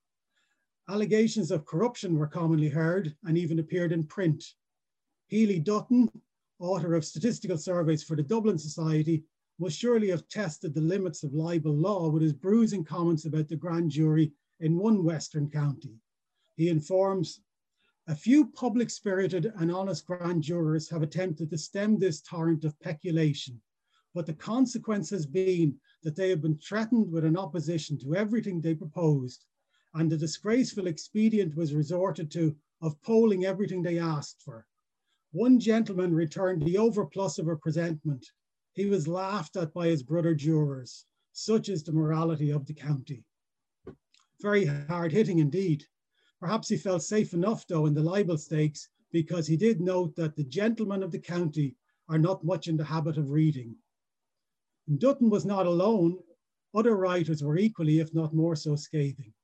[SPEAKER 4] Allegations of corruption were commonly heard and even appeared in print. Hely Dutton, author of statistical surveys for the Dublin Society, must surely have tested the limits of libel law with his bruising comments about the grand jury in one Western county. He informs a few public spirited and honest grand jurors have attempted to stem this torrent of peculation, but the consequence has been that they have been threatened with an opposition to everything they proposed, and the disgraceful expedient was resorted to of polling everything they asked for. One gentleman returned the overplus of a presentment. He was laughed at by his brother jurors. Such is the morality of the county. Very hard hitting indeed. Perhaps he felt safe enough, though, in the libel stakes because he did note that the gentlemen of the county are not much in the habit of reading. And Dutton was not alone. Other writers were equally, if not more so, scathing.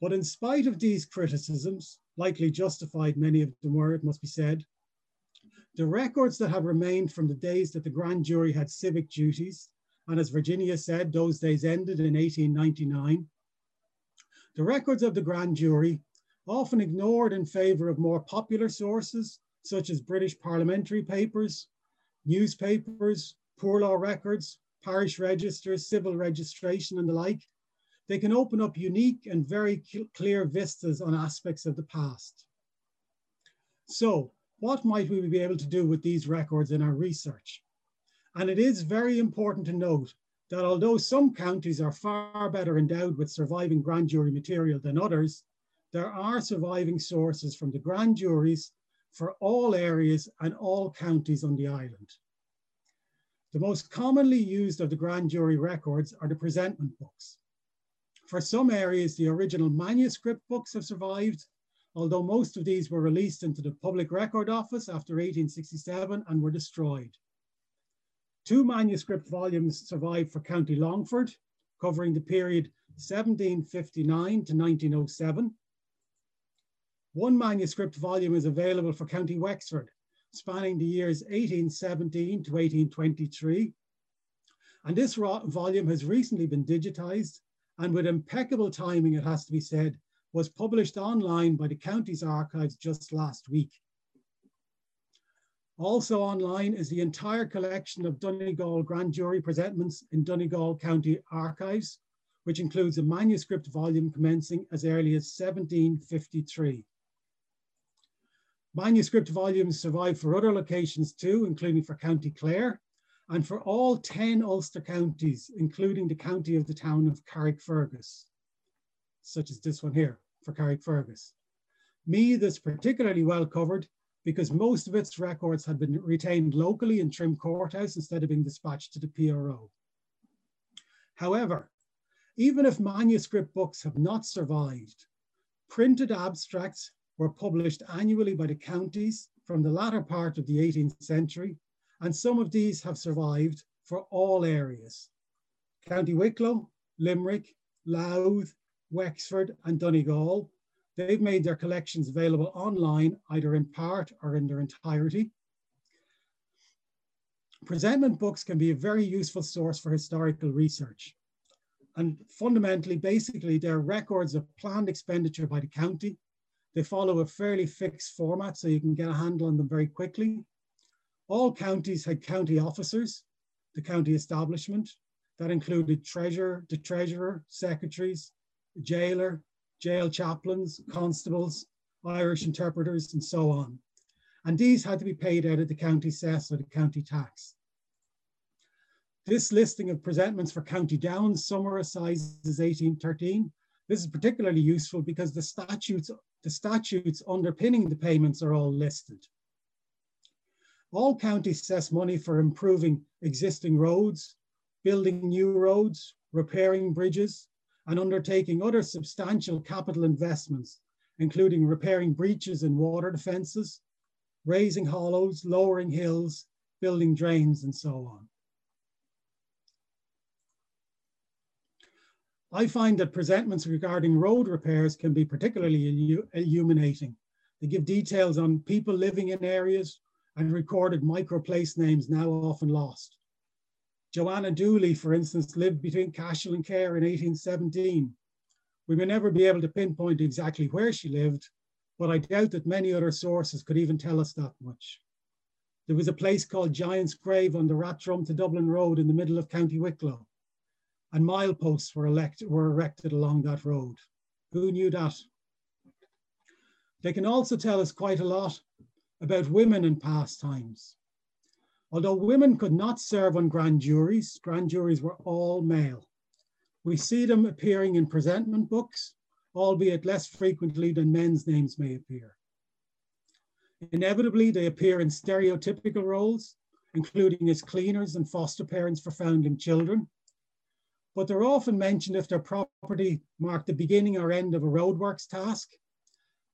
[SPEAKER 4] But in spite of these criticisms, likely justified many of them were, it must be said, the records that have remained from the days that the grand jury had civic duties, and as Virginia said, those days ended in 1899, the records of the grand jury, often ignored in favor of more popular sources, such as British parliamentary papers, newspapers, poor law records, parish registers, civil registration, and the like, they can open up unique and very clear vistas on aspects of the past. So what might we be able to do with these records in our research? And it is very important to note that although some counties are far better endowed with surviving grand jury material than others, there are surviving sources from the grand juries for all areas and all counties on the island. The most commonly used of the grand jury records are the presentment books. For some areas, the original manuscript books have survived, although most of these were released into the Public Record Office after 1867 and were destroyed. Two manuscript volumes survive for County Longford, covering the period 1759 to 1907. One manuscript volume is available for County Wexford, spanning the years 1817 to 1823. And this volume has recently been digitized and with impeccable timing, it has to be said, was published online by the county's archives just last week. Also online is the entire collection of Donegal grand jury presentments in Donegal County Archives, which includes a manuscript volume commencing as early as 1753. Manuscript volumes survive for other locations too, including for County Clare, and for all 10 Ulster counties, including the county of the town of Carrickfergus, such as this one here for Carrickfergus. Meath is particularly well covered because most of its records had been retained locally in Trim Courthouse instead of being dispatched to the PRO. However, even if manuscript books have not survived, printed abstracts were published annually by the counties from the latter part of the 18th century, and some of these have survived for all areas. County Wicklow, Limerick, Louth, Wexford, and Donegal They've made their collections available online, either in part or in their entirety. Presentment books can be a very useful source for historical research. And fundamentally, basically, they're records of planned expenditure by the county. They follow a fairly fixed format, so you can get a handle on them very quickly. All counties had county officers, the county establishment. That included treasurer, the treasurer, secretaries, jailer, jail chaplains, constables, Irish interpreters, and so on. And these had to be paid out of the county cess or the county tax. This listing of presentments for County Down summarizes 1813. This is particularly useful because the statutes, the statutes underpinning the payments are all listed. All counties assess money for improving existing roads, building new roads, repairing bridges, and undertaking other substantial capital investments, including repairing breaches in water defences, raising hollows, lowering hills, building drains, and so on. I find that presentments regarding road repairs can be particularly illuminating. They give details on people living in areas and recorded micro place names now often lost. Joanna Dooley, for instance, lived between Cashel and Cahir in 1817. We may never be able to pinpoint exactly where she lived, but I doubt that many other sources could even tell us that much. There was a place called Giant's Grave on the Rathdrum to Dublin Road in the middle of County Wicklow, and mileposts were, elect, were erected along that road. Who knew that? They can also tell us quite a lot about women in past times. Although women could not serve on grand juries, grand juries were all male. We see them appearing in presentment books, albeit less frequently than men's names may appear. Inevitably, they appear in stereotypical roles, including as cleaners and foster parents for foundling children. But they're often mentioned if their property marked the beginning or end of a roadworks task,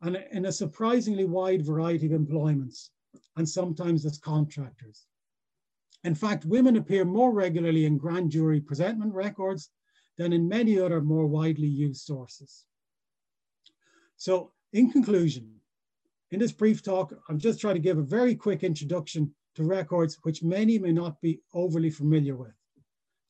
[SPEAKER 4] and in a surprisingly wide variety of employments, and sometimes as contractors. In fact, women appear more regularly in grand jury presentment records than in many other more widely used sources. So in conclusion, in this brief talk, I'm just trying to give a very quick introduction to records which many may not be overly familiar with.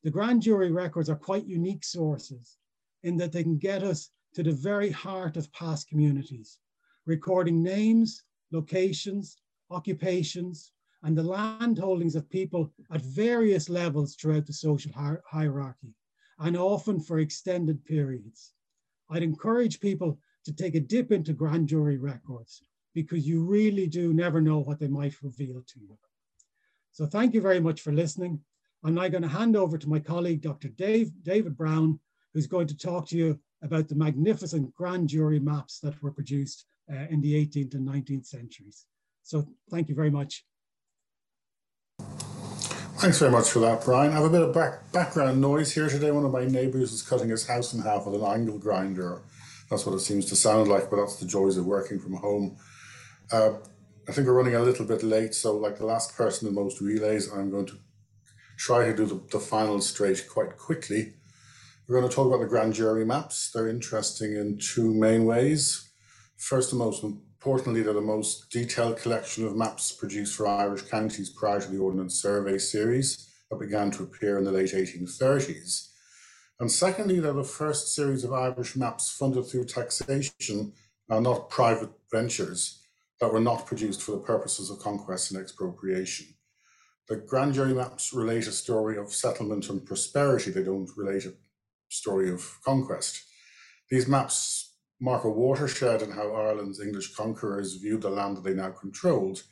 [SPEAKER 4] The grand jury records are quite unique sources in that they can get us to the very heart of past communities, recording names, locations, occupations, and the land holdings of people at various levels throughout the social hierarchy. and often for extended periods. I'd encourage people to take a dip into grand jury records because you really do never know what they might reveal to you. So thank you very much for listening. I'm now going to hand over to my colleague, Dr. Dave, David Brown, who's going to talk to you about the magnificent grand jury maps that were produced uh, in the 18th and 19th centuries. So thank you very much.
[SPEAKER 5] Thanks very much for that, Brian. I have a bit of back, background noise here today. One of my neighbours is cutting his house in half with an angle grinder. That's what it seems to sound like, but that's the joys of working from home. Uh, I think we're running a little bit late, so like the last person in most relays, I'm going to try to do the, the final straight quite quickly. We're going to talk about the grand jury maps. They're interesting in two main ways. First and most importantly, they're the most detailed collection of maps produced for Irish counties prior to the Ordnance Survey series that began to appear in the late 1830s. And secondly, they're the first series of Irish maps funded through taxation and not private ventures that were not produced for the purposes of conquest and expropriation. The grand jury maps relate a story of settlement and prosperity. They don't relate a story of conquest. These maps mark a watershed in how Ireland's English conquerors viewed the land that they now controlled.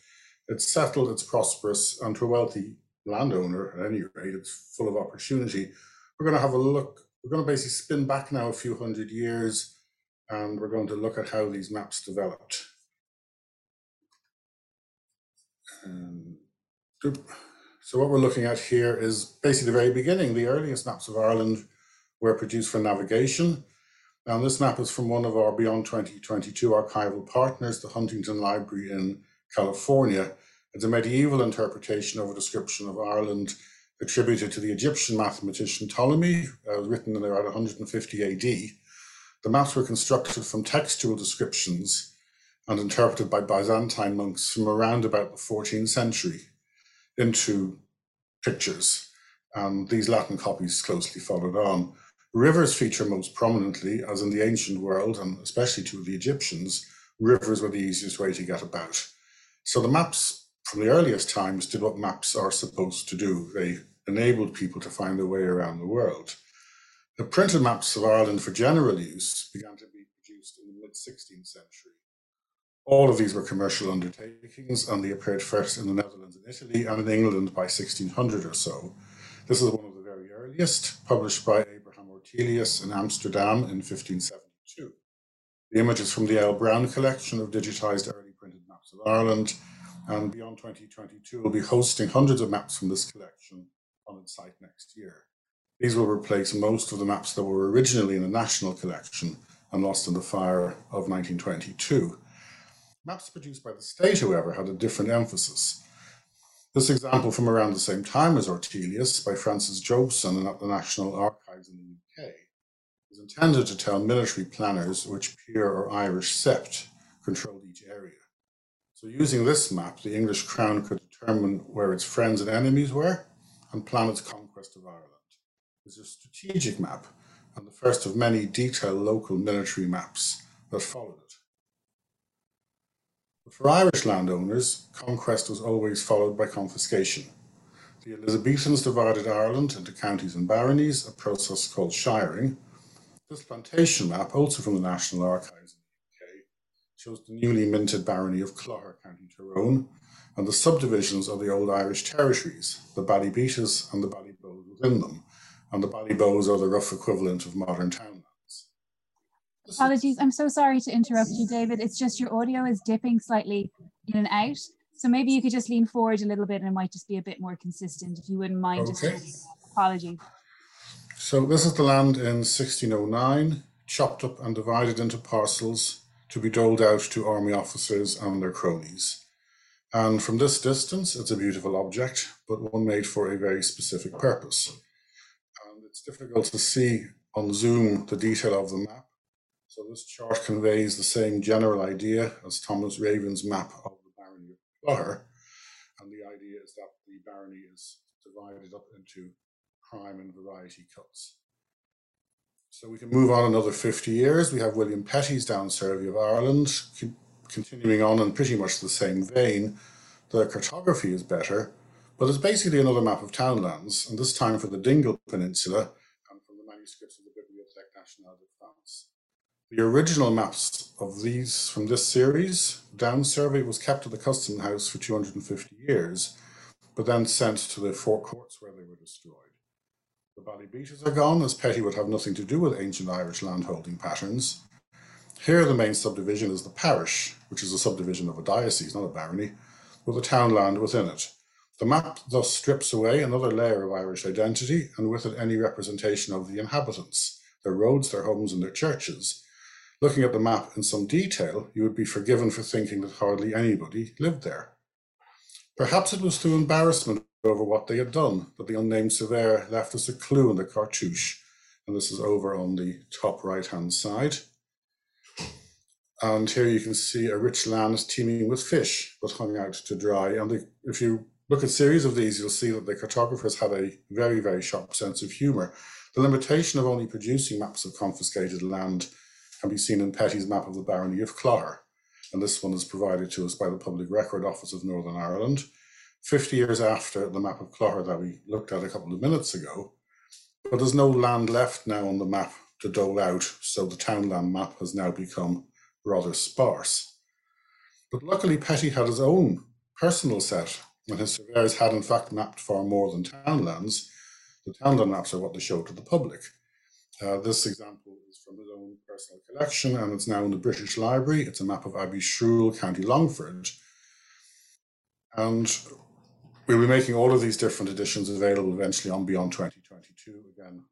[SPEAKER 5] It's settled, it's prosperous, and to a wealthy landowner, at any rate, it's full of opportunity. We're going to have a look, we're going to basically spin back now a few hundred years, and we're going to look at how these maps developed. Um, so what we're looking at here is basically the very beginning. The earliest maps of Ireland were produced for navigation. And this map is from one of our Beyond 2022 archival partners, the Huntington Library in California. It's a medieval interpretation of a description of Ireland attributed to the Egyptian mathematician Ptolemy, uh, written in around 150 AD. The maps were constructed from textual descriptions and interpreted by Byzantine monks from around about the 14th century into pictures. And these Latin copies closely followed on. Rivers feature most prominently, as in the ancient world, and especially to the Egyptians, rivers were the easiest way to get about. So the maps from the earliest times did what maps are supposed to do. They enabled people to find their way around the world. The printed maps of Ireland for general use began to be produced in the mid 16th century. All of these were commercial undertakings, and they appeared first in the Netherlands and Italy and in England by 1600 or so. This is one of the very earliest, published by Ortelius in Amsterdam in 1572. The images from the L. Brown collection of digitized early printed maps of Ireland, and Beyond 2022 will be hosting hundreds of maps from this collection on its site next year. These will replace most of the maps that were originally in the national collection and lost in the fire of 1922. Maps produced by the state, however, had a different emphasis. This example from around the same time as Ortelius by Francis Jobson and at the National Archives in the UK is intended to tell military planners which peer or Irish sept controlled each area. So using this map, the English crown could determine where its friends and enemies were and plan its conquest of Ireland. It's a strategic map and the first of many detailed local military maps that followed for Irish landowners, conquest was always followed by confiscation. The Elizabethans divided Ireland into counties and baronies, a process called shiring. This plantation map, also from the National Archives in the UK, shows the newly minted barony of Clogher, County Tyrone, and the subdivisions of the old Irish territories, the Ballybetaghs and the Ballyboes within them, and the Ballyboes are the rough equivalent of modern town
[SPEAKER 6] Apologies, I'm so sorry to interrupt you, David. It's just your audio is dipping slightly in and out. So maybe you could just lean forward a little bit and it might just be a bit more consistent if you wouldn't mind. Okay. Just apology.
[SPEAKER 5] So this is the land in 1609, chopped up and divided into parcels to be doled out to army officers and their cronies. And from this distance, it's a beautiful object, but one made for a very specific purpose. And it's difficult to see on Zoom the detail of the map, so this chart conveys the same general idea as Thomas Raven's map of the barony of Clogher. And the idea is that the barony is divided up into prime and variety cuts. So we can move on another 50 years. We have William Petty's Down Survey of Ireland, continuing on in pretty much the same vein. The cartography is better, but it's basically another map of townlands, and this time for the Dingle Peninsula and from the manuscripts of the Bibliothèque Nationale de. The original maps of these from this series, Down survey, was kept at the Custom House for 250 years, but then sent to the Four Courts where they were destroyed. The Ballybetaghs are gone, as Petty would have nothing to do with ancient Irish landholding patterns. Here, the main subdivision is the parish, which is a subdivision of a diocese, not a barony, with a townland within it. The map thus strips away another layer of Irish identity, and with it any representation of the inhabitants, their roads, their homes, and their churches. Looking at the map in some detail, you would be forgiven for thinking that hardly anybody lived there. Perhaps it was through embarrassment over what they had done that the unnamed surveyor left us a clue in the cartouche, and this is over on the top right hand side. And here you can see a rich land teeming with fish, but hung out to dry. And the, if you look at series of these, you'll see that the cartographers had a very, very sharp sense of humour. The limitation of only producing maps of confiscated land can be seen in Petty's map of the barony of Clogher, and this one is provided to us by the Public Record Office of Northern Ireland. 50 years after the map of Clogher that we looked at a couple of minutes ago, but there's no land left now on the map to dole out, so the townland map has now become rather sparse. But luckily, Petty had his own personal set, and his surveyors had in fact mapped far more than townlands. The townland maps are what they show to the public. Uh, this example from his own personal collection, and it's now in the British Library. It's a map of Abbey Shrule, County Longford. And we'll be making all of these different editions available eventually on Beyond 2022, again,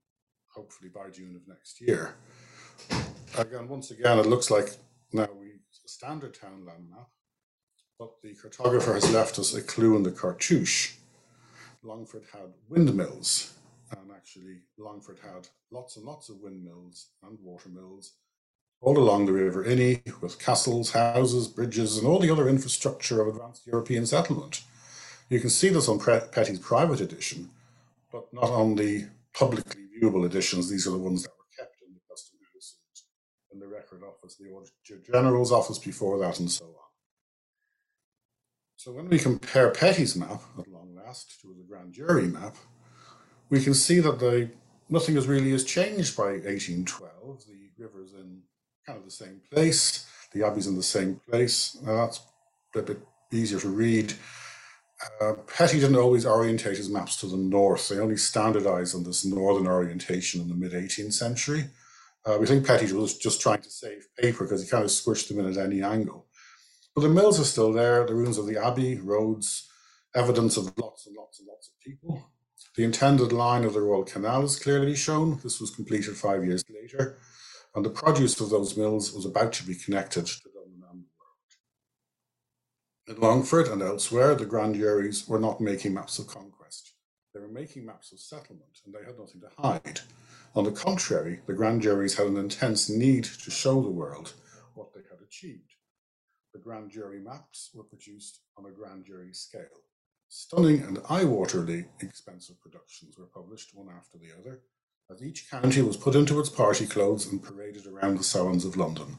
[SPEAKER 5] hopefully by June of next year. Again, once again, it looks like now we a standard townland map, but the cartographer has left us a clue in the cartouche. Longford had windmills, and actually Longford had lots and lots of windmills and watermills all along the River Inny with castles, houses, bridges, and all the other infrastructure of advanced European settlement. You can see this on Petty's private edition, but not on the publicly viewable editions. These are the ones that were kept in the Custom House and in the record office, the Auditor General's office before that, and so on. So when we compare Petty's map at long last to the grand jury map, we can see that the nothing has really has changed by 1812. The river is in kind of the same place, the abbey's in the same place. Now that's a bit easier to read. Uh, Petty didn't always orientate his maps to the north. They only standardized on this northern orientation in the mid 18th century. Uh, we think Petty was just trying to save paper because he kind of squished them in at any angle. But the mills are still there, the ruins of the abbey, roads, evidence of lots and lots and lots of people. The intended line of the Royal Canal is clearly shown. This was completed five years later, and the produce of those mills was about to be connected to Dublin and the world. In Longford and elsewhere, the grand juries were not making maps of conquest. They were making maps of settlement, and they had nothing to hide. On the contrary, the grand juries had an intense need to show the world what they had achieved. The grand jury maps were produced on a grand jury scale. Stunning and eye-wateringly expensive productions were published one after the other, as each county was put into its party clothes and paraded around the salons of London.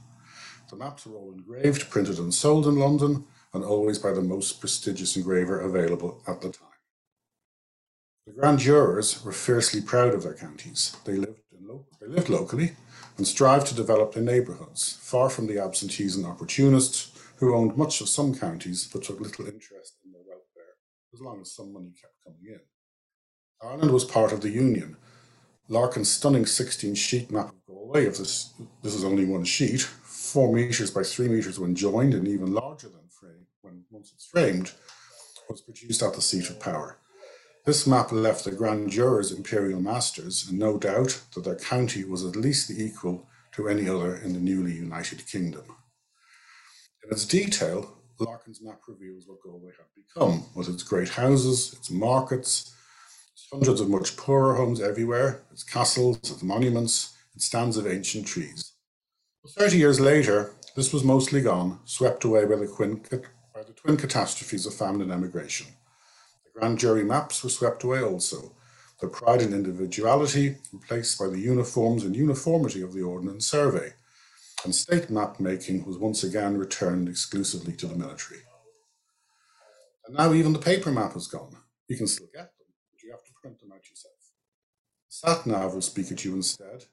[SPEAKER 5] The maps were all engraved, printed, and sold in London, and always by the most prestigious engraver available at the time. The grand jurors were fiercely proud of their counties. They lived, lo- they lived locally and strived to develop their neighbourhoods, far from the absentees and opportunists who owned much of some counties but took little interest as long as some money kept coming in. Ireland was part of the Union. Larkin's stunning 16 sheet map of Galway, if this, this is only one sheet, four metres by three metres when joined and even larger than frame when once it's framed, was produced at the seat of power. This map left the grand jurors imperial masters in no doubt that their county was at least the equal to any other in the newly united kingdom. In its detail, Larkin's map reveals what Galway had become, with its great houses, its markets, its hundreds of much poorer homes everywhere, its castles, its monuments, its stands of ancient trees. Thirty years later, this was mostly gone, swept away by the, twin, by the twin catastrophes of famine and emigration. The grand jury maps were swept away also, their pride and individuality replaced by the uniforms and uniformity of the Ordnance Survey, and state map making was once again returned exclusively to the military. And now even the paper map is gone. You can still get them, but you have to print them out yourself. Sat nav will speak at you instead,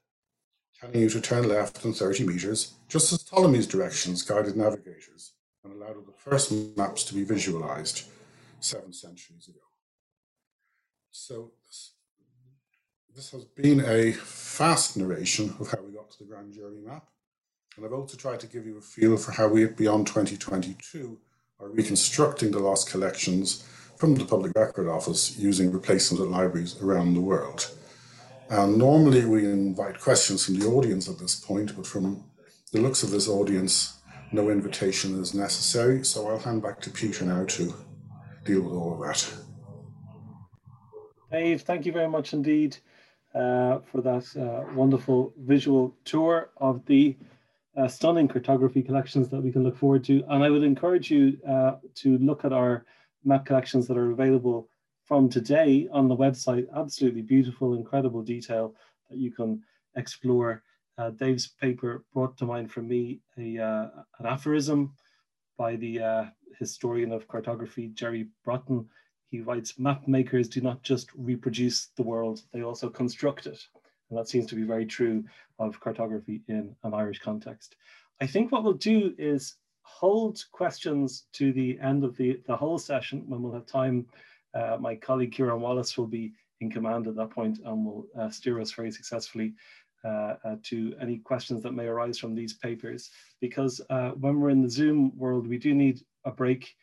[SPEAKER 5] telling you to turn left in 30 meters, just as Ptolemy's directions guided navigators and allowed the first maps to be visualized seven centuries ago. So this has been a fast narration of how we got to the Grand Jury map. And I've also tried to give you a feel for how we, beyond 2022, are reconstructing the lost collections from the Public Record Office using replacement at libraries around the world. And normally we invite questions from the audience at this point, but from the looks of this audience, no invitation is necessary. So I'll hand back to Peter now to deal with all of that.
[SPEAKER 7] Dave, thank you very much indeed uh, for that uh, wonderful visual tour of the uh, stunning cartography collections that we can look forward to. And I would encourage you uh, to look at our map collections that are available from today on the website. Absolutely beautiful, incredible detail that you can explore. Uh, Dave's paper brought to mind for me a, uh, an aphorism by the historian of cartography, Jerry Brotton, he writes, map makers do not just reproduce the world, they also construct it. And that seems to be very true of cartography in an Irish context. I think what we'll do is hold questions to the end of the, the whole session when we'll have time. Uh, my colleague Kieran Wallace will be in command at that point and will uh, steer us very successfully uh, uh to any questions that may arise from these papers. Because uh, when we're in the Zoom world, we do need a break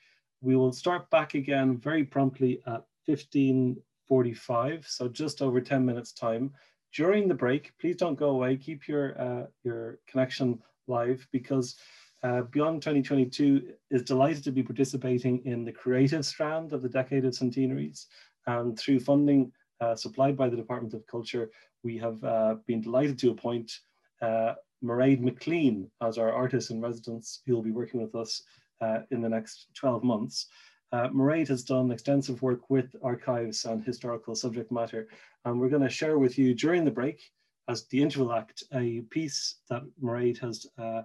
[SPEAKER 7] we will start back again very promptly at 15.45, so just over 10 minutes time. During the break, please don't go away, keep your, uh, your connection live because uh, Beyond 2022 is delighted to be participating in the creative strand of the Decade of Centenaries. And through funding uh, supplied by the Department of Culture, we have uh, been delighted to appoint uh, Mairead McClean as our artist in residence who will be working with us uh, in the next 12 months. Uh, Mairead has done extensive work with archives and historical subject matter, and we're going to share with you during the break, as the interval act, a piece that Mairead has uh,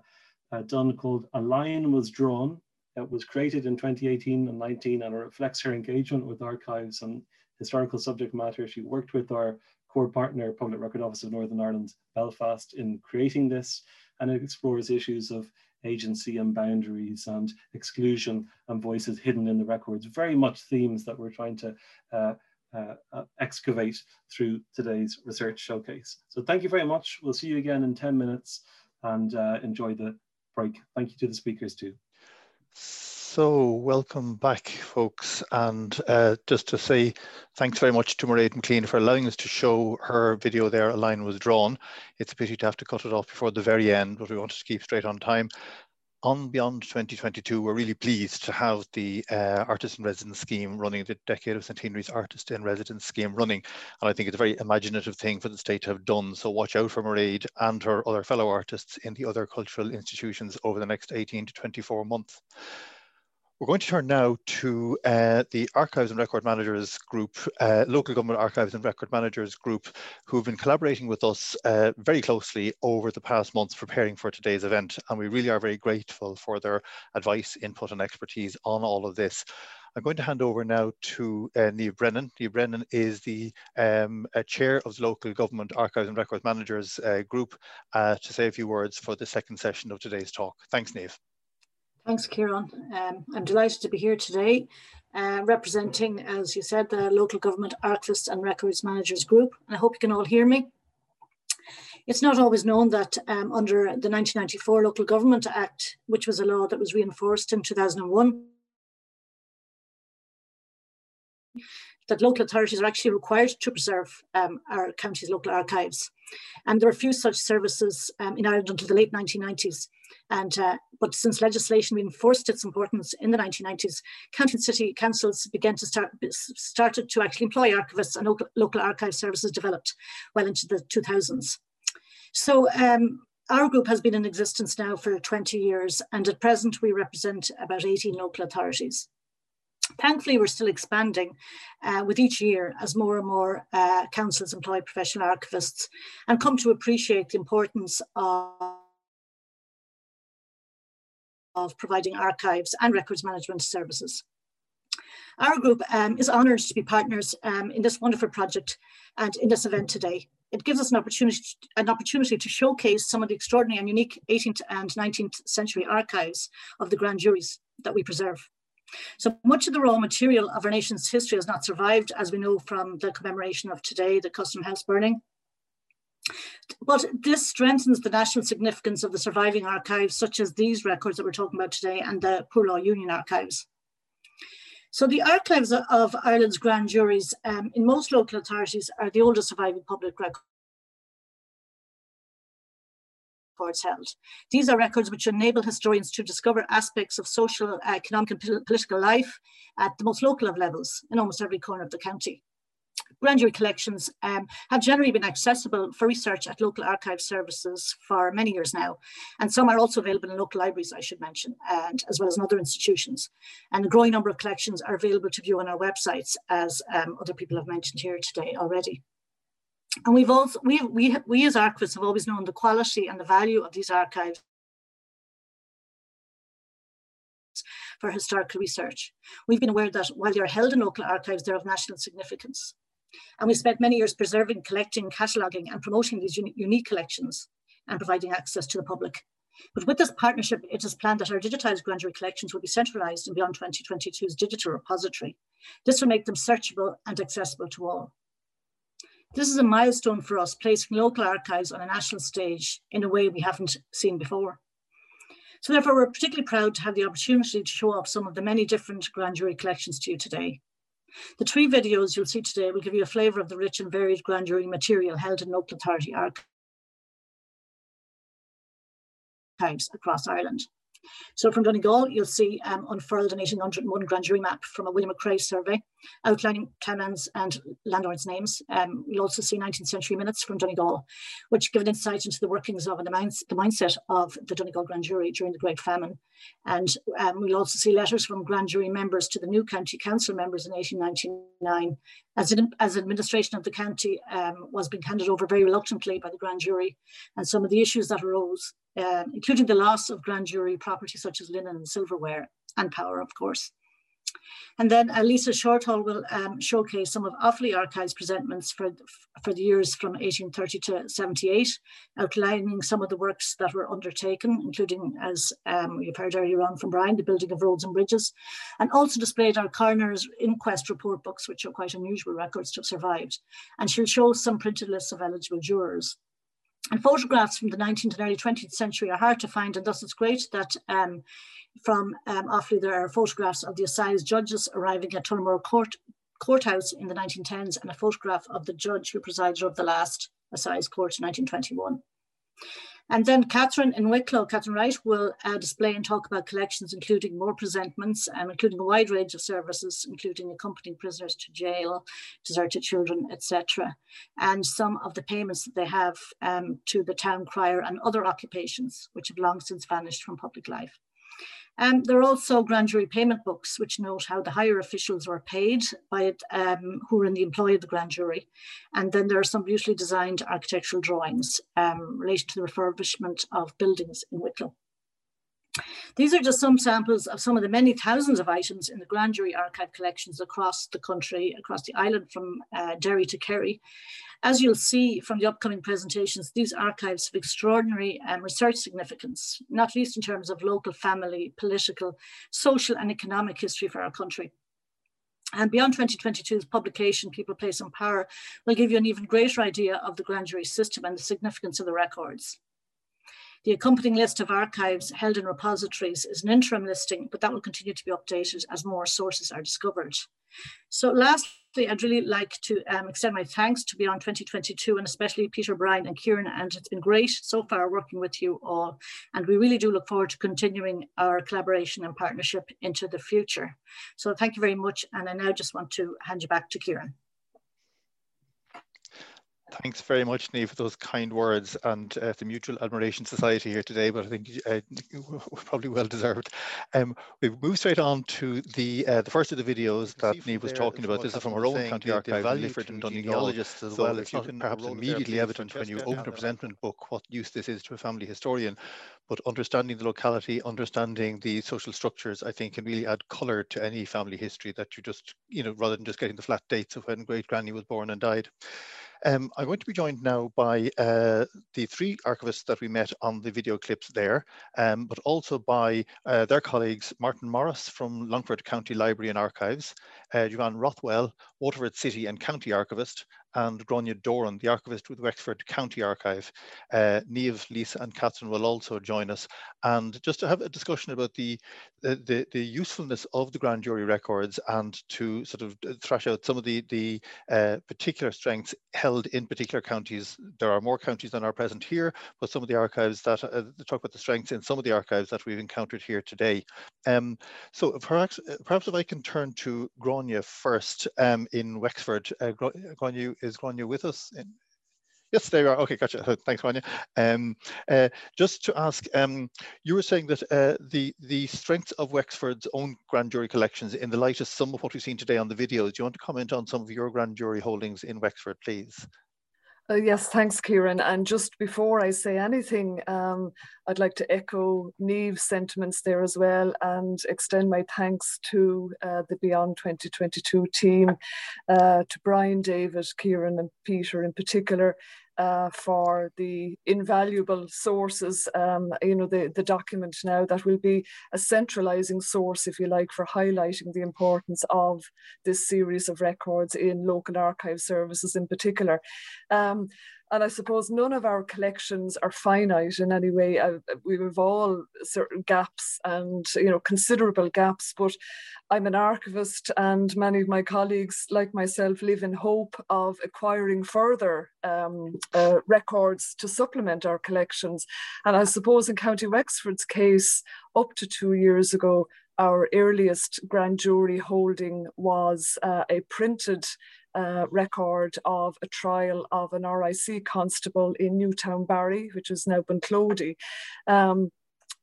[SPEAKER 7] uh, done called A Line Was Drawn. It was created in 2018 and 19 and it reflects her engagement with archives and historical subject matter. She worked with our core partner, Public Record Office of Northern Ireland, Belfast, in creating this, and it explores issues of agency and boundaries and exclusion and voices hidden in the records, very much themes that we're trying to uh, uh, uh, excavate through today's research showcase. So thank you very much. We'll see you again in 10 minutes and uh, enjoy the break. Thank you to the speakers too.
[SPEAKER 9] So welcome back, folks. And uh, just to say thanks very much to Mairead McClean for allowing us to show her video there, A Line Was Drawn. It's a pity to have to cut it off before the very end, but we wanted to keep straight on time. On Beyond 2022, we're really pleased to have the uh, Artist in Residence scheme running, the Decade of Centenaries Artist in Residence scheme running. And I think it's a very imaginative thing for the state to have done. So watch out for Mairead and her other fellow artists in the other cultural institutions over the next 18 to 24 months. We're going to turn now to uh, the Archives and Record Managers Group, uh, Local Government Archives and Record Managers Group, who've been collaborating with us uh, very closely over the past months preparing for today's event. And we really are very grateful for their advice, input and expertise on all of this. I'm going to hand over now to uh, Brennan. Niamh Brennan is the um, uh, chair of the Local Government Archives and Records Managers uh, Group uh, to say a few words for the second session of today's talk. Thanks, Niamh.
[SPEAKER 10] Thanks, Kieran. Um, I'm delighted to be here today uh, representing, as you said, the Local Government Archivists and Records Managers Group. I hope you can all hear me. It's not always known that um, under the 1994 Local Government Act, which was a law that was reinforced in 2001, that local authorities are actually required to preserve um, our county's local archives. And there were few such services um, in Ireland until the late 1990s. And uh, but since legislation reinforced its importance in the 1990s, county and city councils began to start started to actually employ archivists and local, local archive services developed well into the 2000s. So um, our group has been in existence now for 20 years, and at present we represent about 18 local authorities. Thankfully, we're still expanding uh, with each year as more and more uh, councils employ professional archivists and come to appreciate the importance of of providing archives and records management services. Our group um, is honoured to be partners um, in this wonderful project and in this event today. It gives us an opportunity, an opportunity to showcase some of the extraordinary and unique 18th and 19th century archives of the grand juries that we preserve. So much of the raw material of our nation's history has not survived, as we know from the commemoration of today, the Custom House burning. But this strengthens the national significance of the surviving archives, such as these records that we're talking about today and the Poor Law Union archives. So the archives of Ireland's grand juries um, in most local authorities are the oldest surviving public records held. These are records which enable historians to discover aspects of social, economic and political life at the most local of levels in almost every corner of the county grand jury collections um, have generally been accessible for research at local archive services for many years now. And some are also available in local libraries, I should mention, and as well as in other institutions. And a growing number of collections are available to view on our websites, as um, other people have mentioned here today already. And we've also, we, we, we as archivists have always known the quality and the value of these archives for historical research. We've been aware that while they are held in local archives, they're of national significance. And we spent many years preserving, collecting, cataloguing and promoting these uni unique collections and providing access to the public. But with this partnership, it is planned that our digitised grand jury collections will be centralised in Beyond 2022's digital repository. This will make them searchable and accessible to all. This is a milestone for us, placing local archives on a national stage in a way we haven't seen before. So therefore, we're particularly proud to have the opportunity to show off some of the many different grand jury collections to you today. The three videos you'll see today will give you a flavour of the rich and varied grand jury material held in local authority archives across Ireland. So from Donegal, you'll see um, unfurled an 1801 grand jury map from a William McCrea survey outlining townlands and landlords' names. Um, you'll also see 19th century minutes from Donegal, which give an insight into the workings of and the, the mindset of the Donegal grand jury during the Great Famine. And um, we'll also see letters from grand jury members to the new county council members in 1899 as, as administration of the county um, was being handed over very reluctantly by the grand jury and some of the issues that arose, uh, including the loss of grand jury property such as linen and silverware and power, of course. And then Lisa Shortall will um, showcase some of Offaly Archives presentments for, for the years from 1830 to 78, outlining some of the works that were undertaken, including, as um, we've heard earlier on from Brian, the building of roads and bridges, and also displayed our coroner's inquest report books, which are quite unusual records to have survived. And she'll show some printed lists of eligible jurors. And photographs from the 19th and early 20th century are hard to find, and thus it's great that um, from um, Offaly, there are photographs of the assize judges arriving at Tullamore Court, Courthouse in the 1910s and a photograph of the judge who presided over the last assize court in 1921. And then Catherine in Wicklow, Catherine Wright, will uh, display and talk about collections, including more presentments, and including a wide range of services, including accompanying prisoners to jail, deserted children, etc., and some of the payments that they have um, to the town crier and other occupations, which have long since vanished from public life. Um, there are also grand jury payment books, which note how the higher officials were paid by um, who were in the employ of the grand jury. And then there are some beautifully designed architectural drawings um, related to the refurbishment of buildings in Wicklow. These are just some samples of some of the many thousands of items in the grand jury archive collections across the country, across the island from uh, Derry to Kerry. As you'll see from the upcoming presentations, these archives have extraordinary um, research significance, not least in terms of local family, political, social and economic history for our country. And beyond 2022's publication, People, Place and Power will give you an even greater idea of the grand jury system and the significance of the records. The accompanying list of archives held in repositories is an interim listing, but that will continue to be updated as more sources are discovered. So lastly, I'd really like to um, extend my thanks to Beyond 2022 and especially Peter, Brian and Kieran. And it's been great so far working with you all. And we really do look forward to continuing our collaboration and partnership into the future. So thank you very much. And I now just want to hand you back to Kieran.
[SPEAKER 9] Thanks very much, Niamh, for those kind words and uh, the Mutual Admiration Society here today, but I think uh, probably well deserved. Um, we've moved straight on to the uh, the first of the videos that Niamh was talking about. This is from her own county archive, Lifford and Donegal. As so well, it's not perhaps immediately evident when you open a presentment book what use this is to a family historian, but understanding the locality, understanding the social structures, I think can really add colour to any family history that you just, you know, rather than just getting the flat dates of when great granny was born and died. Um, I'm going to be joined now by uh, the three archivists that we met on the video clips there, um, but also by uh, their colleagues, Martin Morris from Longford County Library and Archives, uh, Joanne Rothwell, Waterford City and County Archivist, and Gráinne Doran, the archivist with Wexford County Archive. Uh, Lisa and Catherine will also join us. And just to have a discussion about the, the, the usefulness of the grand jury records and to sort of thrash out some of the, the uh, particular strengths held in particular counties. There are more counties than are present here, but some of the archives that uh, talk about the strengths in some of the archives that we've encountered here today. Um, so perhaps, perhaps if I can turn to Gráinne first um, in Wexford. Uh, is Gráinne with us? In, Yes, there you are. Okay, gotcha. Thanks, Gráinne. Um, uh, just to ask, um, you were saying that uh, the the strength of Wexford's own grand jury collections in the light of some of what we've seen today on the videos. Do you want to comment on some of your grand jury holdings in Wexford, please?
[SPEAKER 11] Uh, yes, thanks, Kieran. And just before I say anything, um, I'd like to echo Niamh's sentiments there as well and extend my thanks to uh, the Beyond 2022 team, uh, to Brian, David, Kieran, and Peter in particular, uh, for the invaluable sources, um, you know, the, the document now that will be a centralizing source, if you like, for highlighting the importance of this series of records in local archive services in particular. Um, and I suppose none of our collections are finite in any way. Uh, we have all certain gaps and you know considerable gaps. But I'm an archivist, and many of my colleagues, like myself, live in hope of acquiring further um, uh, records to supplement our collections. And I suppose in County Wexford's case, up to two years ago, our earliest grand jury holding was uh, a printed uh, record of a trial of an RIC constable in Newtownbarry, which is now Bunclody. Um,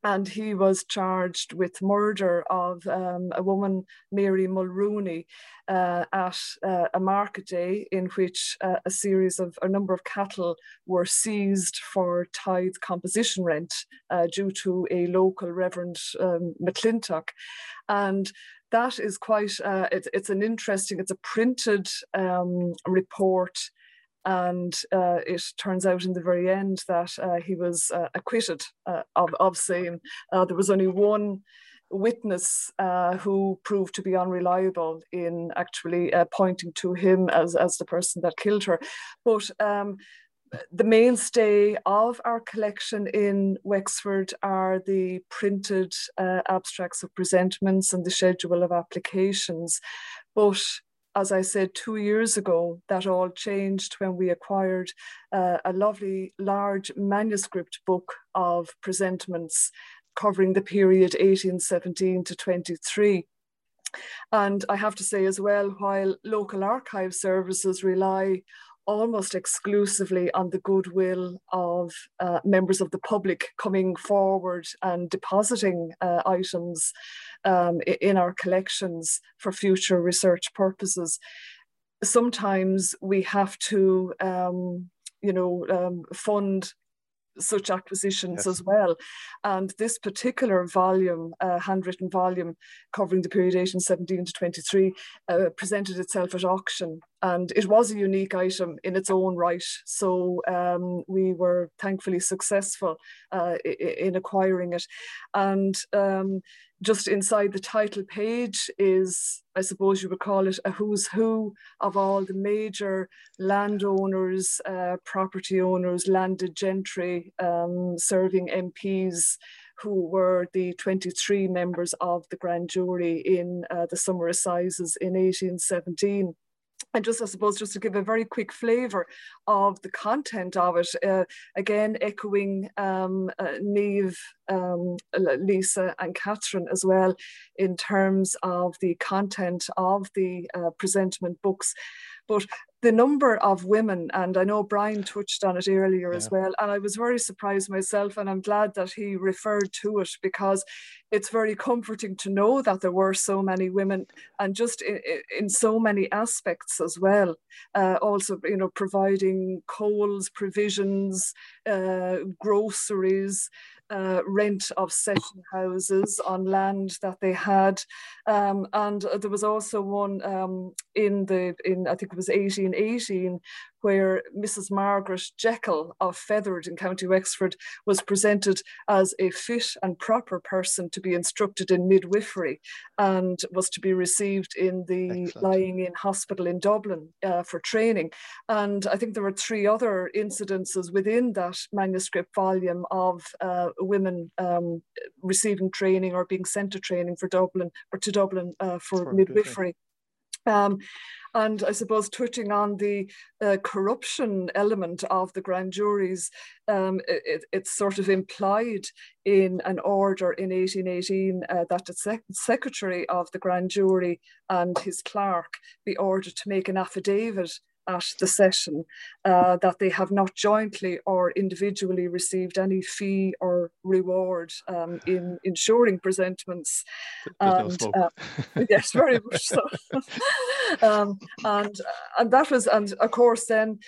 [SPEAKER 11] and he was charged with murder of um, a woman, Mary Mulrooney, uh, at uh, a market day in which uh, a series of a number of cattle were seized for tithe composition rent uh, due to a local Reverend um, McClintock. And that is quite, uh, it, it's an interesting, it's a printed um, report and uh, it turns out in the very end that uh, he was uh, acquitted uh, of, of same. Uh, there was only one witness who proved to be unreliable in actually pointing to him as, as the person that killed her. But um, the mainstay of our collection in Wexford are the printed uh, abstracts of presentments and the schedule of applications. But as I said two years ago, that all changed when we acquired uh, a lovely large manuscript book of presentments covering the period 1817 to 23. And I have to say as well, while local archive services rely almost exclusively on the goodwill of uh, members of the public coming forward and depositing uh, items um, in our collections for future research purposes. Sometimes we have to, um, you know, um, fund such acquisitions yes. as well. And this particular volume, uh, handwritten volume covering the period 1817 to 23, uh, presented itself at auction. And it was a unique item in its own right. So um, we were thankfully successful uh, in acquiring it. And um, just inside the title page is, I suppose you would call it a who's who of all the major landowners, uh, property owners, landed gentry, um, serving MPs who were the 23 members of the grand jury in uh, the summer assizes in 1817 and just I suppose just to give a very quick flavour of the content of it, uh, again echoing um, uh, Niamh um, Lisa and Catherine as well in terms of the content of the uh, presentment books. But the number of women, and I know Brian touched on it earlier yeah. as well, and I was very surprised myself, and I'm glad that he referred to it because it's very comforting to know that there were so many women, and just in, in so many aspects as well. Uh, also, you know, providing coals, provisions, uh, groceries, uh, rent of session houses on land that they had. Um, and there was also one um, in the, in I think it was 1818, where Mrs. Margaret Jekyll of Fethard in County Wexford was presented as a fit and proper person to be instructed in midwifery and was to be received in the Excellent. lying in hospital in Dublin uh, for training. And I think there were three other incidences within that manuscript volume of uh, women um, receiving training or being sent to training for Dublin or to Dublin uh, for, for midwifery. Um, and I suppose touching on the uh, corruption element of the grand juries, um, it, it's sort of implied in an order in 1818 uh, that the sec secretary of the grand jury and his clerk be ordered to make an affidavit at the session uh, that they have not jointly or individually received any fee or reward um, in ensuring presentments.
[SPEAKER 9] And no
[SPEAKER 11] uh, yes, very much so. um, and and that was and of course then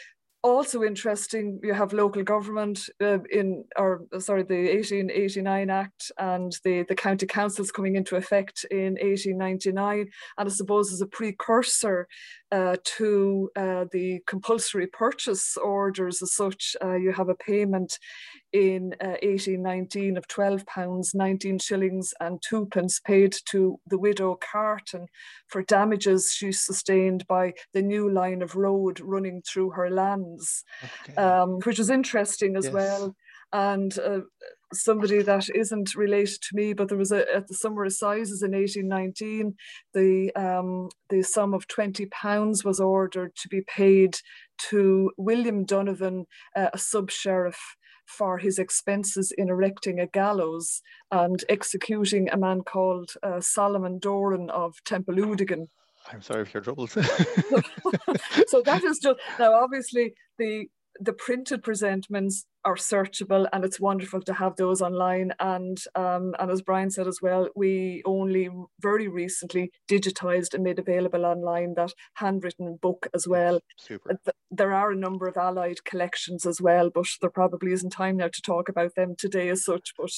[SPEAKER 11] also interesting you have local government uh, in or sorry the 1889 act and the the county councils coming into effect in 1899 and i suppose as a precursor uh, to uh, the compulsory purchase orders as such uh, you have a payment in 1819 uh, of 12 pounds 19 shillings and two pence paid to the widow Carton for damages she sustained by the new line of road running through her lands, okay. um, which is interesting as yes. well. And uh, somebody that isn't related to me, but there was a at the summer assizes in 1819, the um, the sum of 20 pounds was ordered to be paid to William Donovan, uh, a sub sheriff for his expenses in erecting a gallows and executing a man called uh, Solomon Doran of Templeudigan.
[SPEAKER 9] I'm sorry for your troubles.
[SPEAKER 11] so that is just now obviously the the printed presentments are searchable and it's wonderful to have those online. And um, and as Brian said as well we only very recently digitized and made available online that handwritten book as well.
[SPEAKER 9] Super.
[SPEAKER 11] there are a number of allied collections as well but there probably isn't time now to talk about them today as such but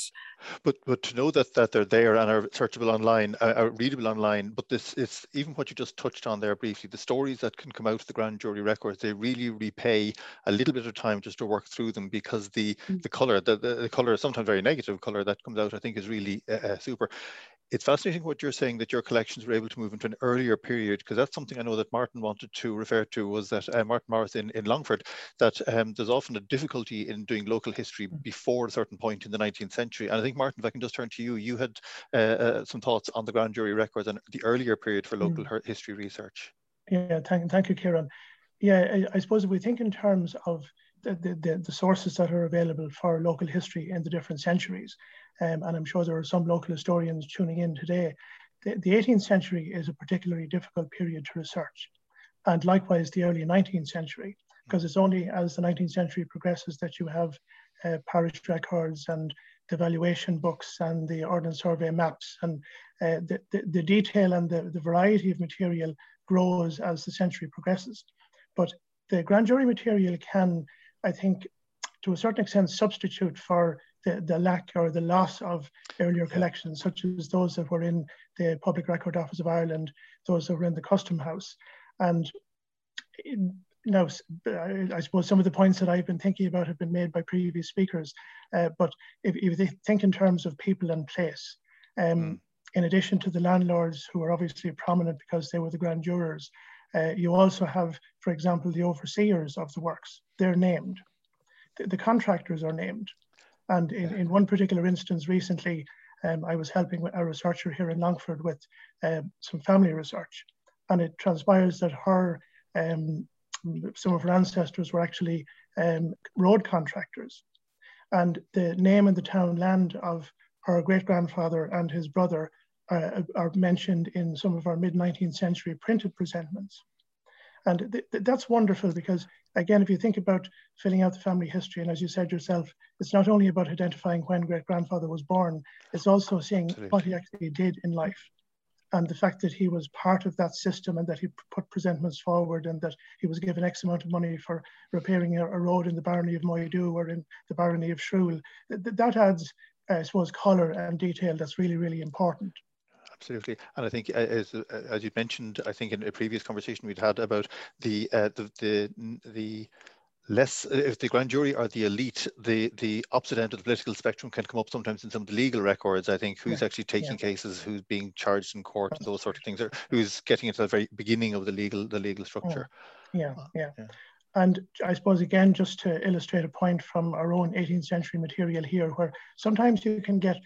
[SPEAKER 9] but but to know that that they're there and are searchable online uh, are readable online but this is even what you just touched on there briefly the stories that can come out of the grand jury records they really repay a little bit of time just to work through them because because the mm. the color the, the, the color sometimes very negative color that comes out i think is really uh, uh, super it's fascinating what you're saying that your collections were able to move into an earlier period because that's something I know that Martin wanted to refer to was that uh, Martin Morris in, in Longford that um, there's often a difficulty in doing local history mm. before a certain point in the 19th century and I think Martin if I can just turn to you you had uh, uh, some thoughts on the grand jury records and the earlier period for local mm. history research
[SPEAKER 12] yeah thank, thank you Kieran yeah I, I suppose if we think in terms of the, the, the, sources that are available for local history in the different centuries. Um, and I'm sure there are some local historians tuning in today. The, the 18th century is a particularly difficult period to research. And likewise, the early 19th century, because it's only as the 19th century progresses that you have uh, parish records and the valuation books and the ordnance survey maps. And uh, the, the, the, detail and the, the variety of material grows as the century progresses. But the grand jury material can I think, to a certain extent, substitute for the, the lack or the loss of earlier collections, such as those that were in the Public Record Office of Ireland, those that were in the Custom House. And now, I suppose some of the points that I've been thinking about have been made by previous speakers, uh, but if, if they think in terms of people and place, um, mm. in addition to the landlords who are obviously prominent because they were the grand jurors, uh, you also have, for example, the overseers of the works. They're named. The, the contractors are named. And in, in one particular instance recently, um, I was helping a researcher here in Longford with uh, some family research. And it transpires that her, um, some of her ancestors were actually um, road contractors. And the name and the town land of her great grandfather and his brother uh, are mentioned in some of our mid 19th century printed presentments. And th th that's wonderful because, again, if you think about filling out the family history, and as you said yourself, it's not only about identifying when great grandfather was born, it's also seeing Absolutely. what he actually did in life. And the fact that he was part of that system and that he put presentments forward and that he was given X amount of money for repairing a, a road in the barony of Moydow or in the barony of Shrule, th that adds, I suppose, colour and detail that's really, really important
[SPEAKER 9] absolutely. And I think, uh, as, uh, as you mentioned, I think in a previous conversation we'd had about the uh, the the, the less if the grand jury are the elite the the opposite end of the political spectrum can come up sometimes in some of the legal records i think who's yeah. actually taking yeah. cases who's being charged in court and those sort of things or who's getting into the very beginning of the legal the legal structure
[SPEAKER 12] yeah yeah, yeah. and i suppose again just to illustrate a point from our own 18th century material here where sometimes you can get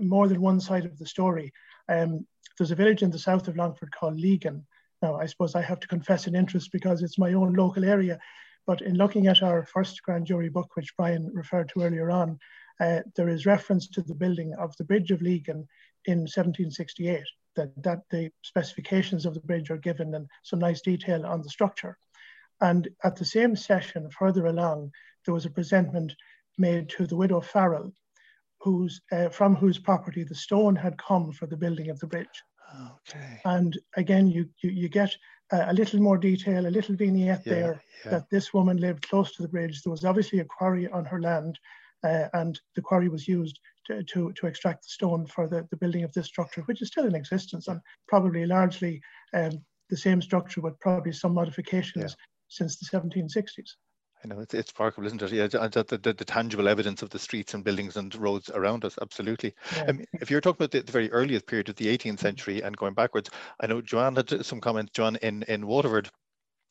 [SPEAKER 12] more than one side of the story um, there's a village in the south of Longford called Legan. Now, I suppose I have to confess an interest because it's my own local area. But in looking at our first grand jury book, which Brian referred to earlier on, uh, there is reference to the building of the Bridge of Legan in 1768. That, that the specifications of the bridge are given and some nice detail on the structure. And at the same session, further along, there was a presentment made to the widow Farrell, whose, uh, from whose property the stone had come for the building of the bridge.
[SPEAKER 9] Okay.
[SPEAKER 12] And again, you, you, you get a, a little more detail, a little vignette yeah, there yeah. that this woman lived close to the bridge. There was obviously a quarry on her land, uh, and the quarry was used to, to, to, extract the stone for the, the building of this structure, which is still in existence and probably largely um, the same structure with probably some modifications yeah. since the 1760s.
[SPEAKER 9] I know it's, it's remarkable, isn't it? Yeah, the, the, the, tangible evidence of the streets and buildings and roads around us. Absolutely. Yeah. Um, if you're talking about the, the, very earliest period of the 18th century and going backwards, I know Joanne had some comments, John, in, in Waterford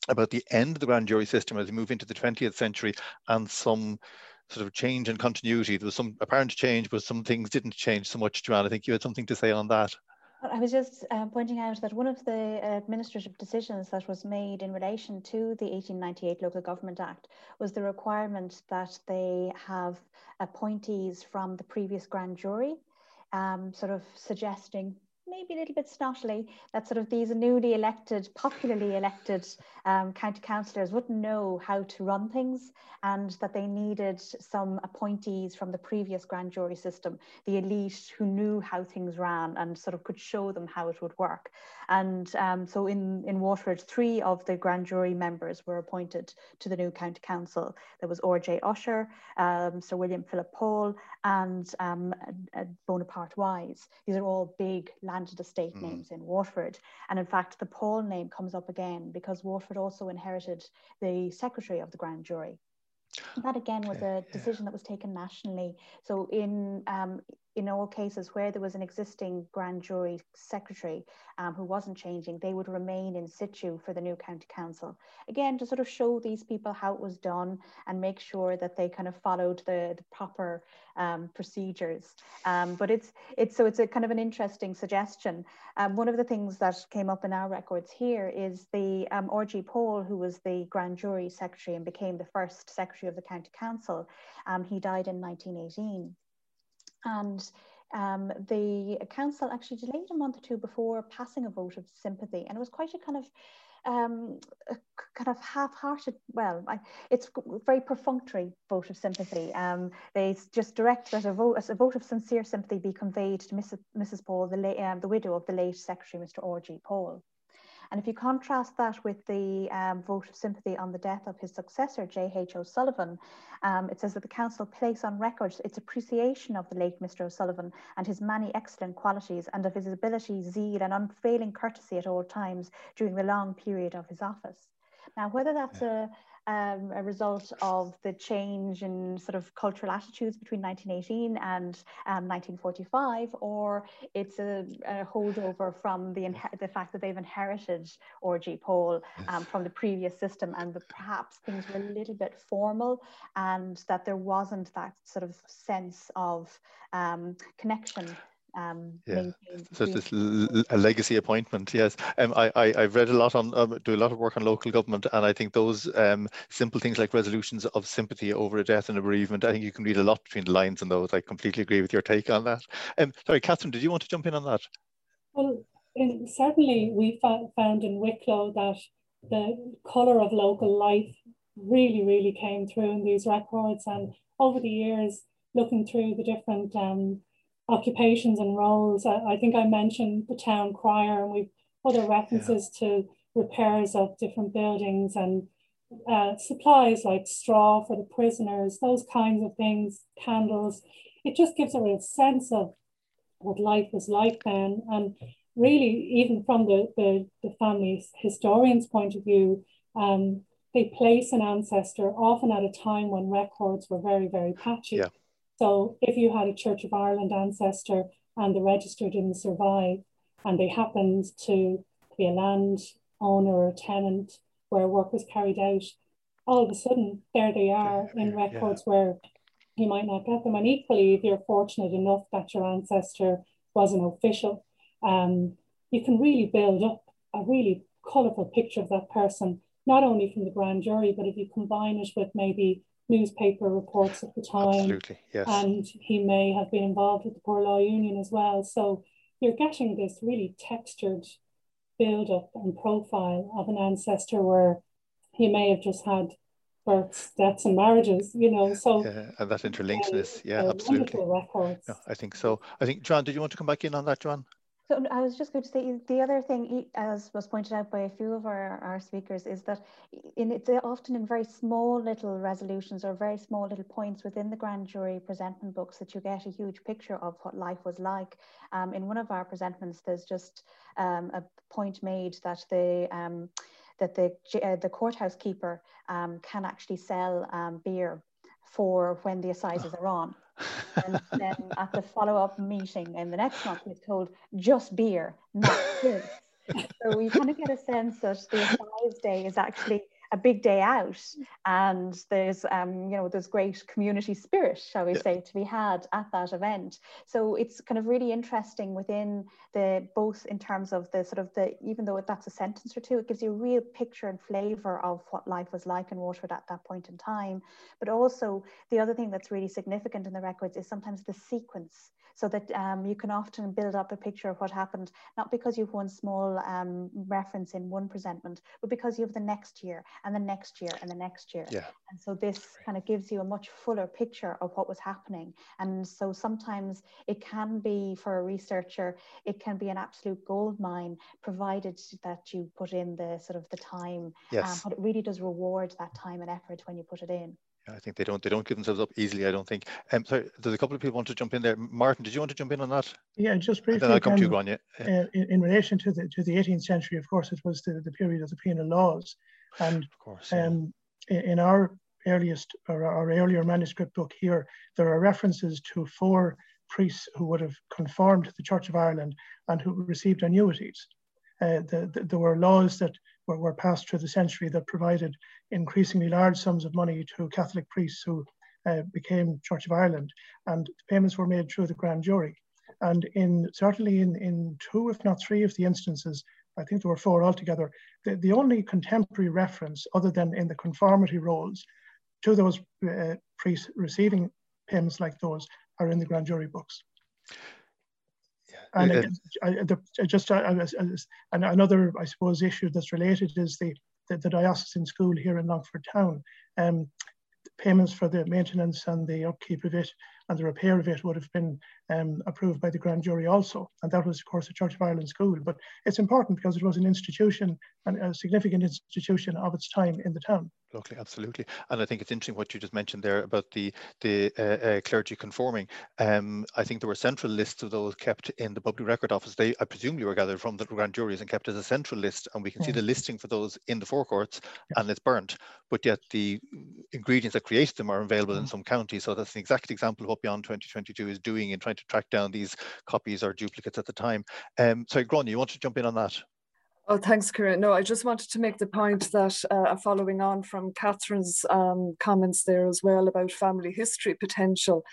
[SPEAKER 9] about the end of the grand jury system as we move into the 20th century and some sort of change and continuity. There was some apparent change, but some things didn't change so much. Joanne, I think you had something to say on that.
[SPEAKER 13] I was just uh, pointing out that one of the administrative decisions that was made in relation to the 1898 Local Government Act was the requirement that they have appointees from the previous grand jury, um, sort of suggesting maybe a little bit snottily that sort of these newly elected, popularly elected um, county councillors wouldn't know how to run things and that they needed some appointees from the previous grand jury system, the elite who knew how things ran and sort of could show them how it would work. And um, so in, in Waterford, three of the grand jury members were appointed to the new county council. There was R.J. Ussher, um, Sir William Philip Paul and um, Bonaparte Wyse. These are all big landed estate mm. names in Waterford. And in fact, the Paul name comes up again because Waterford also inherited the secretary of the grand jury. That again was a decision that was taken nationally. So in um, in all cases where there was an existing grand jury secretary um, who wasn't changing, they would remain in situ for the new county council. Again, to sort of show these people how it was done and make sure that they kind of followed the, the proper um, procedures. Um, but it's it's so it's a kind of an interesting suggestion. Um, one of the things that came up in our records here is the um, R.G. Paul, who was the grand jury secretary and became the first secretary of the county council. Um, he died in 1918. And um, the council actually delayed a month or two before passing a vote of sympathy. And it was quite a kind of um, kind of half-hearted, well, I, it's a very perfunctory vote of sympathy. Um, they just direct that a vote, a vote of sincere sympathy be conveyed to Mrs. Mrs. Paul, the, um, the widow of the late Secretary, Mr. R.G. Paul. And if you contrast that with the um, vote of sympathy on the death of his successor, J.H. O'Sullivan, um, it says that the council place on record its appreciation of the late Mr. O'Sullivan and his many excellent qualities and of his ability, zeal and unfailing courtesy at all times during the long period of his office. Now, whether that's a, um, a result of the change in sort of cultural attitudes between 1918 and um, 1945, or it's a, a holdover from the, the fact that they've inherited R.G. Paul um, from the previous system and that perhaps things were a little bit formal and that there wasn't that sort of sense of um, connection um,
[SPEAKER 9] yeah. So this a legacy appointment, yes. Um, I, I I've read a lot on um, do a lot of work on local government, and I think those um, simple things like resolutions of sympathy over a death and a bereavement. I think you can read a lot between the lines in those. I completely agree with your take on that. Um, sorry, Catherine, did you want to jump in on that?
[SPEAKER 14] Well, certainly we found in Wicklow that the colour of local life really, really came through in these records, and over the years, looking through the different um, occupations and roles. I, I, think I mentioned the town crier, and we've other references yeah. to repairs of different buildings and uh, supplies like straw for the prisoners, those kinds of things, candles. It just gives a real sense of what life was like then. And really, even from the, the, the family's historian's point of view, um, they place an ancestor often at a time when records were very, very patchy. Yeah. So if you had a Church of Ireland ancestor and the register didn't survive, and they happened to be a land owner or tenant where work was carried out, all of a sudden there they are in records yeah. where you might not get them. And equally, if you're fortunate enough that your ancestor was an official, um, you can really build up a really colourful picture of that person, not only from the grand jury, but if you combine it with maybe newspaper reports at the time.
[SPEAKER 9] Absolutely, yes.
[SPEAKER 14] And he may have been involved with the Poor Law Union as well. So you're getting this really textured build up and profile of an ancestor where he may have just had births, deaths, and marriages, you know. So
[SPEAKER 9] yeah, and that interlinks this. Yeah, absolutely.
[SPEAKER 14] Records.
[SPEAKER 9] Yeah, I think so. I think John, did you want to come back in on that, John?
[SPEAKER 13] So I was just going to say the other thing, as was pointed out by a few of our, our speakers, is that in it's often in very small little resolutions or very small little points within the grand jury presentment books that you get a huge picture of what life was like. Um, in one of our presentments, there's just um, a point made that the um, that the uh, the courthouse keeper um, can actually sell um, beer for when the assizes are on and then at the follow-up meeting in the next month, he's told just beer, not this. so you kind of get a sense that the assize day is actually a big day out. And there's um, you know there's great community spirit shall we yeah. say to be had at that event. So it's kind of really interesting within the both in terms of the sort of the even though that's a sentence or two it gives you a real picture and flavor of what life was like in waterford at that point in time. But also the other thing that's really significant in the records is sometimes the sequence so that um, you can often build up a picture of what happened, not because you've one small um, reference in one presentment, but because you have the next year and the next year and the next year.
[SPEAKER 9] Yeah.
[SPEAKER 13] And so this kind of gives you a much fuller picture of what was happening. And so sometimes it can be for a researcher, it can be an absolute gold mine, provided that you put in the sort of the time.
[SPEAKER 9] Yes.
[SPEAKER 13] Um, but it really does reward that time and effort when you put it in.
[SPEAKER 9] I think they don't they don't give themselves up easily. I don't think. Um, sorry, there's a couple of people want to jump in there. Martin, did you want to jump in on that?
[SPEAKER 12] Yeah, just briefly.
[SPEAKER 9] And then I'll come um, to you, Gráinne.
[SPEAKER 12] Uh, in, in, relation to the to the 18th century, of course, it was the, the period of the penal laws, and
[SPEAKER 9] of course, yeah.
[SPEAKER 12] um, in, in our earliest or our earlier manuscript book here, there are references to four priests who would have conformed to the Church of Ireland and who received annuities. Uh, the, the, there were laws that were, were passed through the century that provided increasingly large sums of money to Catholic priests who uh, became Church of Ireland, and the payments were made through the grand jury. And in certainly in, in two, if not three of the instances, I think there were four altogether, the, the only contemporary reference other than in the conformity rolls to those uh, priests receiving payments like those are in the grand jury books. And I, the, just uh, and another, I suppose, issue that's related is the, the, the diocesan school here in Longford Town. Um, payments for the maintenance and the upkeep of it and the repair of it would have been um, approved by the grand jury also. And that was, of course, a Church of Ireland school. But it's important because it was an institution and a significant institution of its time in the town.
[SPEAKER 9] Locally, absolutely. And I think it's interesting what you just mentioned there about the the uh, uh, clergy conforming. Um, I think there were central lists of those kept in the public record office. They, I presumably, were gathered from the grand juries and kept as a central list, and we can see the listing for those in the Four Courts, yes. and it's burnt. But yet the ingredients that created them are available mm. in some counties. So that's an exact example of what Beyond 2022 is doing in trying to track down these copies or duplicates at the time. Um, sorry, you want to jump in on that?
[SPEAKER 11] Oh, thanks, Kieran. No, I just wanted to make the point that uh, following on from Catherine's um, comments there as well about family history potential,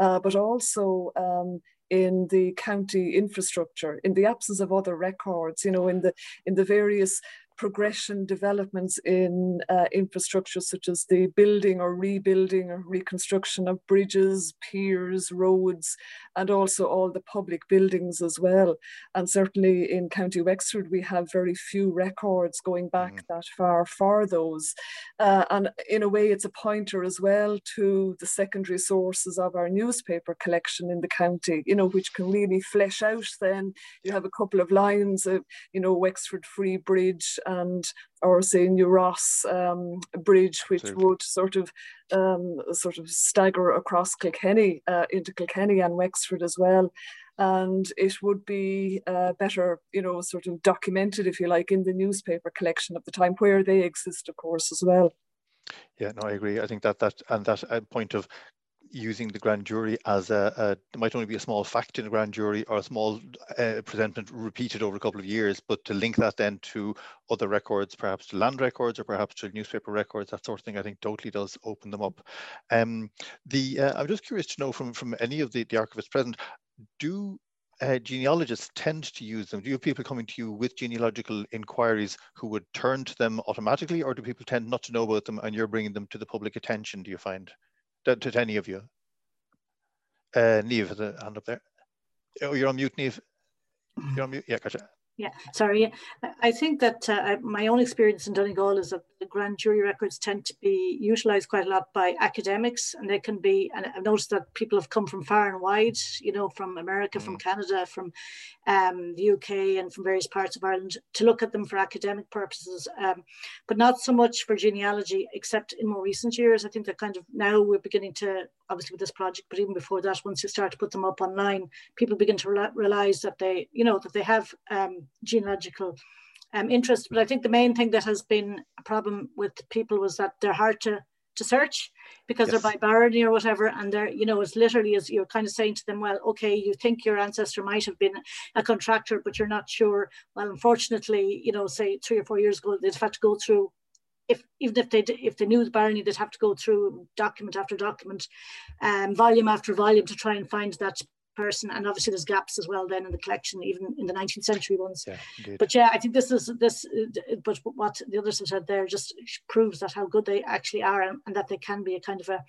[SPEAKER 11] uh, but also um, in the county infrastructure, in the absence of other records, you know, in the in the various progression developments in uh, infrastructure such as the building or rebuilding or reconstruction of bridges, piers, roads, and also all the public buildings as well. And certainly in County Wexford, we have very few records going back mm. that far for those. Uh, and in a way, it's a pointer as well to the secondary sources of our newspaper collection in the county, you know, which can really flesh out then. You have a couple of lines of, you know, Wexford Free Bridge and or say New Ross um, Bridge, which Absolutely. would sort of um, sort of stagger across Kilkenny uh, into Kilkenny and Wexford as well. And it would be uh, better, you know, sort of documented, if you like, in the newspaper collection of the time, where they exist, of course, as well.
[SPEAKER 9] Yeah, no, I agree. I think that that and that uh, point of using the grand jury as a, a might only be a small fact in a grand jury or a small uh, presentment repeated over a couple of years, but to link that then to other records, perhaps to land records or perhaps to newspaper records, that sort of thing, I think totally does open them up. Um, the uh, I'm just curious to know from from any of the, the archivists present, do uh, genealogists tend to use them? Do you have people coming to you with genealogical inquiries who would turn to them automatically, or do people tend not to know about them and you're bringing them to the public attention, do you find? To, to any of you. Uh, Niamh a hand up there. Oh, you're on mute, Niamh. You're on mute. Yeah, gotcha.
[SPEAKER 10] Yeah, sorry. I think that uh, my own experience in Donegal is that the grand jury records tend to be utilised quite a lot by academics, and they can be. And I've noticed that people have come from far and wide, you know, from America, mm. from Canada, from um, the UK, and from various parts of Ireland to look at them for academic purposes, um, but not so much for genealogy, except in more recent years. I think that kind of now we're beginning to, obviously with this project, but even before that, once you start to put them up online, people begin to re- realize that they, you know, that they have. Um, genealogical um, interest. But I think the main thing that has been a problem with people was that they're hard to to search because yes. they're by barony or whatever and they're you know it's literally as you're kind of saying to them well okay you think your ancestor might have been a contractor but you're not sure well unfortunately you know say three or four years ago they'd have to go through if even if they if they knew the barony they'd have to go through document after document um, volume after volume to try and find that person and obviously there's gaps as well then in the collection even in the 19th century ones yeah, but yeah i think this is this but what the others have said there just proves that how good they actually are and, and that they can be a kind of a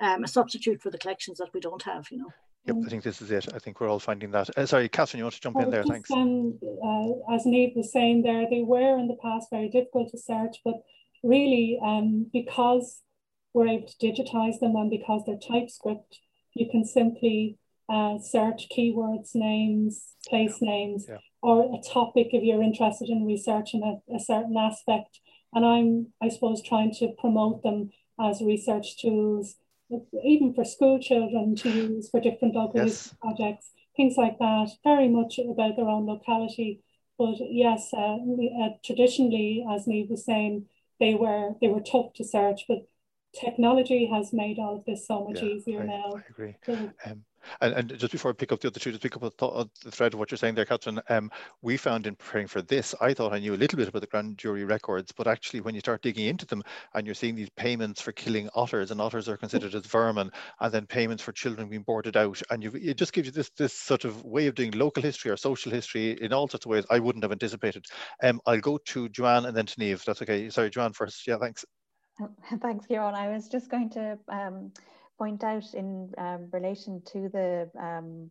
[SPEAKER 10] um, a substitute for the collections that we don't have you know
[SPEAKER 9] Yep, I think this is it. I think we're all finding that. Uh, sorry, Catherine, you want to jump in there?
[SPEAKER 14] Just,
[SPEAKER 9] Thanks.
[SPEAKER 14] Um, uh, as Niamh was saying there, they were in the past very difficult to search, but really um, because we're able to digitize them and because they're TypeScript, you can simply uh, search keywords, names, place names, yeah. or a topic if you're interested in researching a, a certain aspect. And I'm, I suppose, trying to promote them as research tools, even for school children to use for different local yes. projects, things like that, very much about their own locality. But yes, uh, uh, traditionally, as Niamh was saying, they were they were tough to search, but technology has made all of this so much yeah, easier
[SPEAKER 9] I,
[SPEAKER 14] now.
[SPEAKER 9] I agree. um, and, and, just before I pick up the other two, just pick up the, th the thread of what you're saying there, Catherine, um, we found in preparing for this, I thought I knew a little bit about the grand jury records, but actually when you start digging into them and you're seeing these payments for killing otters and otters are considered as vermin and then payments for children being boarded out and you it just gives you this, this sort of way of doing local history or social history in all sorts of ways I wouldn't have anticipated. Um, I'll go to Joanne and then to Niamh. That's okay. Sorry, Joanne first. Yeah, thanks.
[SPEAKER 13] Thanks, Kieran. I was just going to um, point out in um, relation to the um,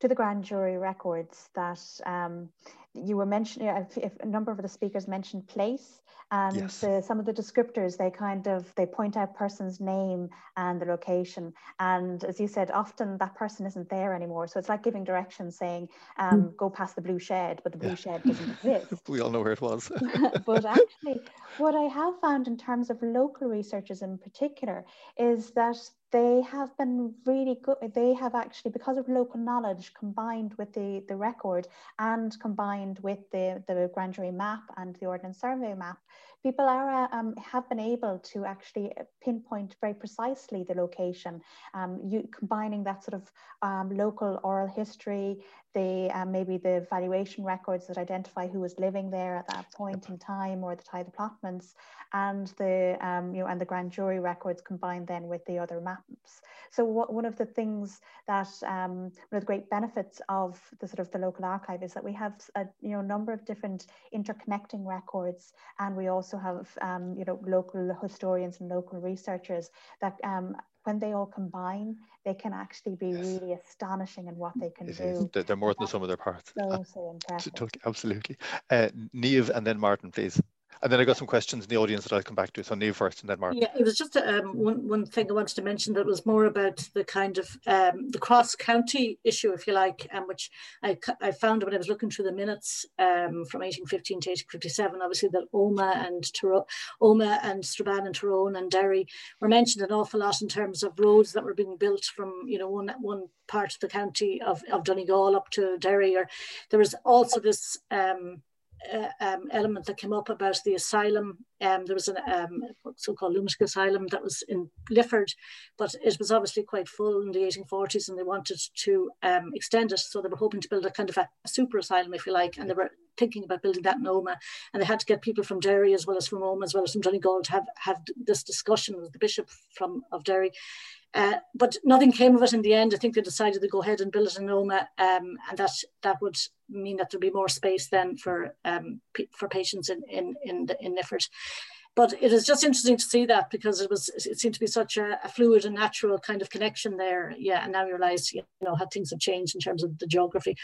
[SPEAKER 13] to the grand jury records that um, you were mentioning, if, if, a number of the speakers mentioned place, and yes. the, some of the descriptors they kind of they point out person's name and the location and as you said often that person isn't there anymore so it's like giving directions saying um, mm. go past the blue shed but the blue yeah. shed doesn't exist
[SPEAKER 9] we all know where it was
[SPEAKER 13] but actually what i have found in terms of local researchers in particular is that they have been really good. They have actually, because of local knowledge combined with the, the record and combined with the, the grand jury map and the ordnance survey map, people are um, have been able to actually pinpoint very precisely the location, um, you combining that sort of um, local oral history, the um, maybe the valuation records that identify who was living there at that point in time or the tithe allotments, and the um, you know and the grand jury records combined then with the other maps. So what, one of the things that um, one of the great benefits of the sort of the local archive is that we have a you know number of different interconnecting records, and we also have um, you know local historians and local researchers that um, when they all combine, they can actually be yes. really astonishing in what they can it do.
[SPEAKER 9] Is. They're more than the sum of their parts.
[SPEAKER 13] So, so impressive.
[SPEAKER 9] Absolutely. Uh, Niamh and then Martin, please. And then I got some questions in the audience that I'll come back to. So Neil first and then Mark.
[SPEAKER 10] Yeah, it was just um, one, one thing I wanted to mention that was more about the kind of um, the cross-county issue, if you like, um, which I, I found when I was looking through the minutes um, from 1815 to 1857, obviously that Omagh and Tyrone, Omagh and Strabane and Tyrone and Derry were mentioned an awful lot in terms of roads that were being built from, you know, one, one part of the county of, of Donegal up to Derry. Or there was also this um, uh, um, element that came up about the asylum. Um, there was a um, so-called lunatic asylum that was in Lifford, but it was obviously quite full in the 1840s, and they wanted to um, extend it. So they were hoping to build a kind of a, a, super asylum, if you like, and they were thinking about building that in Omagh. And they had to get people from Derry as well as from Omagh as well as from Donegal to have have this discussion with the bishop from of Derry. Uh, but nothing came of it in the end. I think they decided to go ahead and build it in Omagh, um, and that that would mean that there'd be more space then for um, for patients in in in, the, in Lifford but it is just interesting to see that because it was it seemed to be such a, a fluid and natural kind of connection there yeah and now you realize you know how things have changed in terms of the geography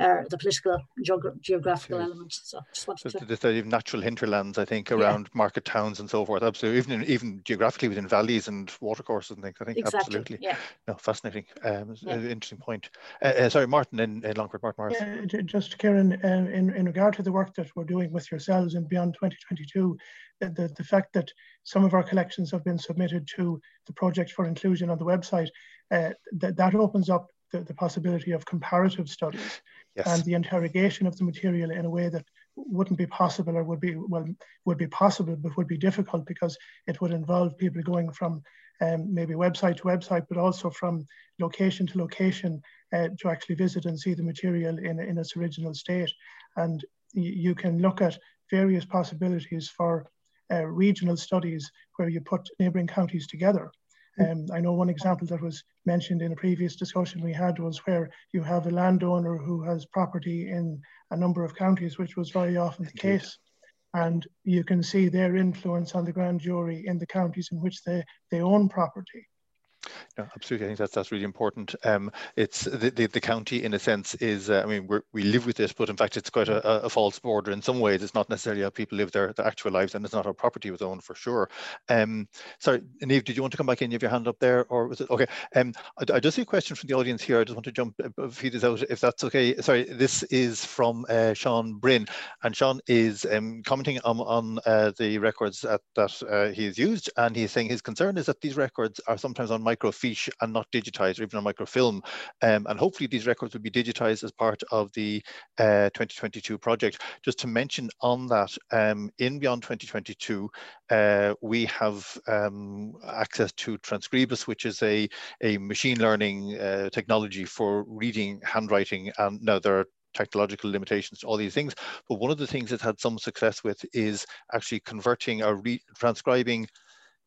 [SPEAKER 10] uh, the political geogra geographical okay. element so just wanted so to
[SPEAKER 9] the, natural hinterlands i think around yeah. market towns and so forth absolutely even even geographically within valleys and watercourses and things i think
[SPEAKER 10] exactly.
[SPEAKER 9] absolutely
[SPEAKER 10] yeah
[SPEAKER 9] no fascinating um yeah. interesting point uh, uh, sorry martin in, in longford martin Morris.
[SPEAKER 12] Yeah, just Kieran uh, in in regard to the work that we're doing with yourselves and beyond 2022 the, the fact that some of our collections have been submitted to the project for inclusion on the website, uh, that, that opens up the, the possibility of comparative studies yes. and the interrogation of the material in a way that wouldn't be possible or would be well would be possible but would be difficult because it would involve people going from um, maybe website to website but also from location to location uh, to actually visit and see the material in, in its original state and you can look at various possibilities for uh, regional studies where you put neighbouring counties together. Um, I know one example that was mentioned in a previous discussion we had was where you have a landowner who has property in a number of counties, which was very often the case. And you can see their influence on the grand jury in the counties in which they, they own property.
[SPEAKER 9] No, absolutely. I think that's that's really important. Um, it's the, the, the county, in a sense, is uh, I mean we we live with this, but in fact, it's quite a, a, false border in some ways. It's not necessarily how people live their, their actual lives, and it's not how property was owned for sure. Um, sorry, Niamh, did you want to come back in? You have your hand up there, or was it okay? Um, I, I just see a question from the audience here. I just want to jump uh, feed this out if that's okay. Sorry, this is from uh, Sean Bryn, and Sean is um, commenting on on uh, the records that that uh, he's used, and he's saying his concern is that these records are sometimes on microfiche and not digitized or even on microfilm. Um, and hopefully these records will be digitized as part of the uh, 2022 project. Just to mention on that, um, in Beyond 2022, uh, we have um, access to Transkribus, which is a, a machine learning uh, technology for reading handwriting. And now there are technological limitations to all these things. But one of the things it's had some success with is actually converting or transcribing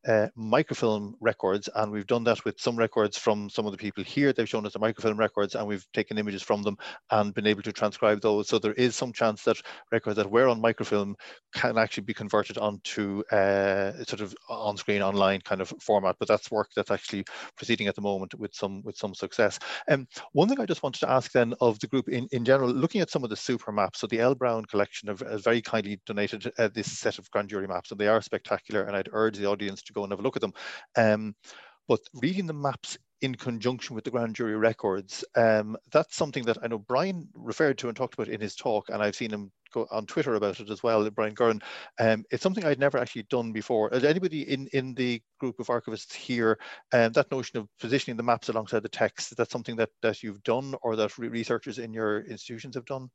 [SPEAKER 9] uh, microfilm records, and we've done that with some records from some of the people here. They've shown us the microfilm records, and we've taken images from them and been able to transcribe those. So there is some chance that records that were on microfilm can actually be converted onto uh, sort of on-screen, online kind of format. But that's work that's actually proceeding at the moment with some with some success. Um, one thing I just wanted to ask then of the group in, in general, looking at some of the super maps. So the L Brown collection have, very kindly donated uh, this set of grand jury maps, and they are spectacular. And I'd urge the audience to go and have a look at them. Um, but reading the maps in conjunction with the grand jury records, um, that's something that I know Brian referred to and talked about in his talk, and I've seen him go on Twitter about it as well, Brian Gurrin. Um, it's something I'd never actually done before. Is anybody in, in the group of archivists here, um, that notion of positioning the maps alongside the text, is that something that, that you've done or that researchers in your institutions have done?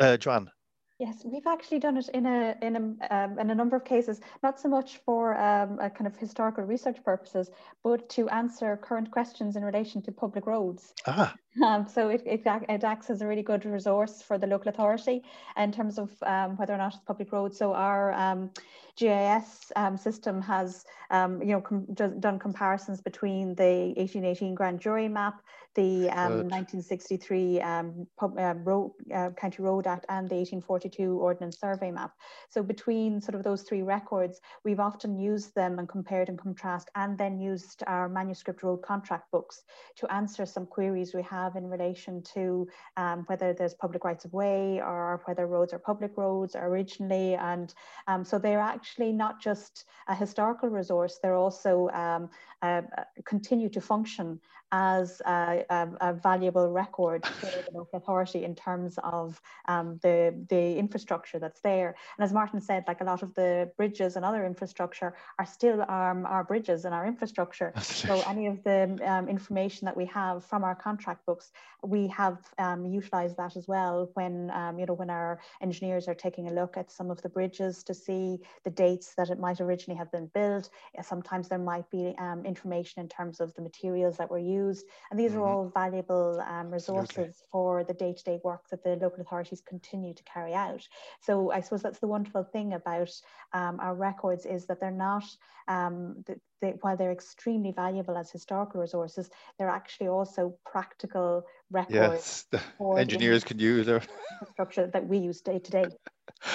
[SPEAKER 9] Uh, Joanne?
[SPEAKER 13] Yes, we've actually done it in a in a um, in a number of cases, not so much for um, a kind of historical research purposes, but to answer current questions in relation to public roads.
[SPEAKER 9] Ah.
[SPEAKER 13] Um, so it, it, it, acts as a really good resource for the local authority in terms of um, whether or not it's public roads. So our um, GIS um, system has, um, you know, com done comparisons between the 1818 grand jury map, the um, 1963 um, pub, uh, road, uh, County Road Act and the 1842 Ordnance Survey map. So between sort of those three records, we've often used them and compared and contrast and then used our manuscript road contract books to answer some queries we have in relation to um, whether there's public rights of way or whether roads are public roads originally. And um, so they're actually not just a historical resource, they're also um, uh, continue to function as a, a, a, valuable record for the local authority in terms of um, the, the infrastructure that's there. And as Martin said, like a lot of the bridges and other infrastructure are still um, our bridges and our infrastructure. so any of the um, information that we have from our contract books, we have um, utilized that as well when, um, you know, when our engineers are taking a look at some of the bridges to see the dates that it might originally have been built. Sometimes there might be um, information in terms of the materials that were used. And these mm -hmm. are mm-hmm. all valuable um, resources Absolutely. for the day-to-day -day work that the local authorities continue to carry out. So I suppose that's the wonderful thing about um, our records is that they're not, um, they, while they're extremely valuable as historical resources, they're actually also practical records.
[SPEAKER 9] Yes, engineers can use their
[SPEAKER 13] infrastructure that we use day to day.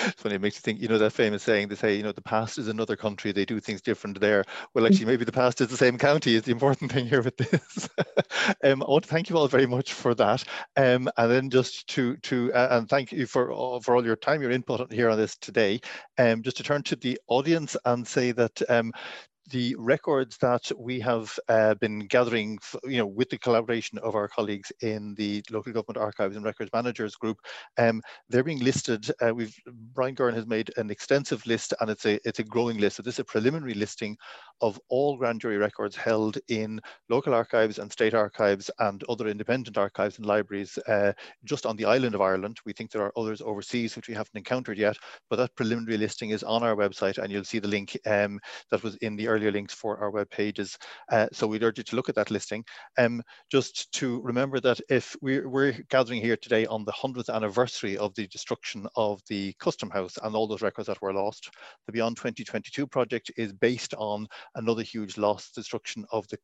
[SPEAKER 9] it's funny, it makes you think, you know, that famous saying, they say, you know, the past is another country, they do things different there. Well, actually, maybe the past is the same county is the important thing here with this. um, I want to thank you all very much for that. Um, and then just to, to uh, and thank you for, uh, for all your time, your input here on this today. Um, just to turn to the audience and say that um, the records that we have uh, been gathering, you know, with the collaboration of our colleagues in the local government archives and records managers group, um, they're being listed. Uh, we've Brian Gurrin has made an extensive list, and it's a it's a growing list. So this is a preliminary listing of all grand jury records held in local archives and state archives and other independent archives and libraries uh, just on the island of Ireland. We think there are others overseas which we haven't encountered yet, but that preliminary listing is on our website, and you'll see the link um, that was in the earlier links for our web pages. Uh, so we'd urge you to look at that listing. Um, just to remember that if we're, we're gathering here today on the 100th anniversary of the destruction of the Custom House and all those records that were lost, the Beyond 2022 project is based on another huge loss, destruction of the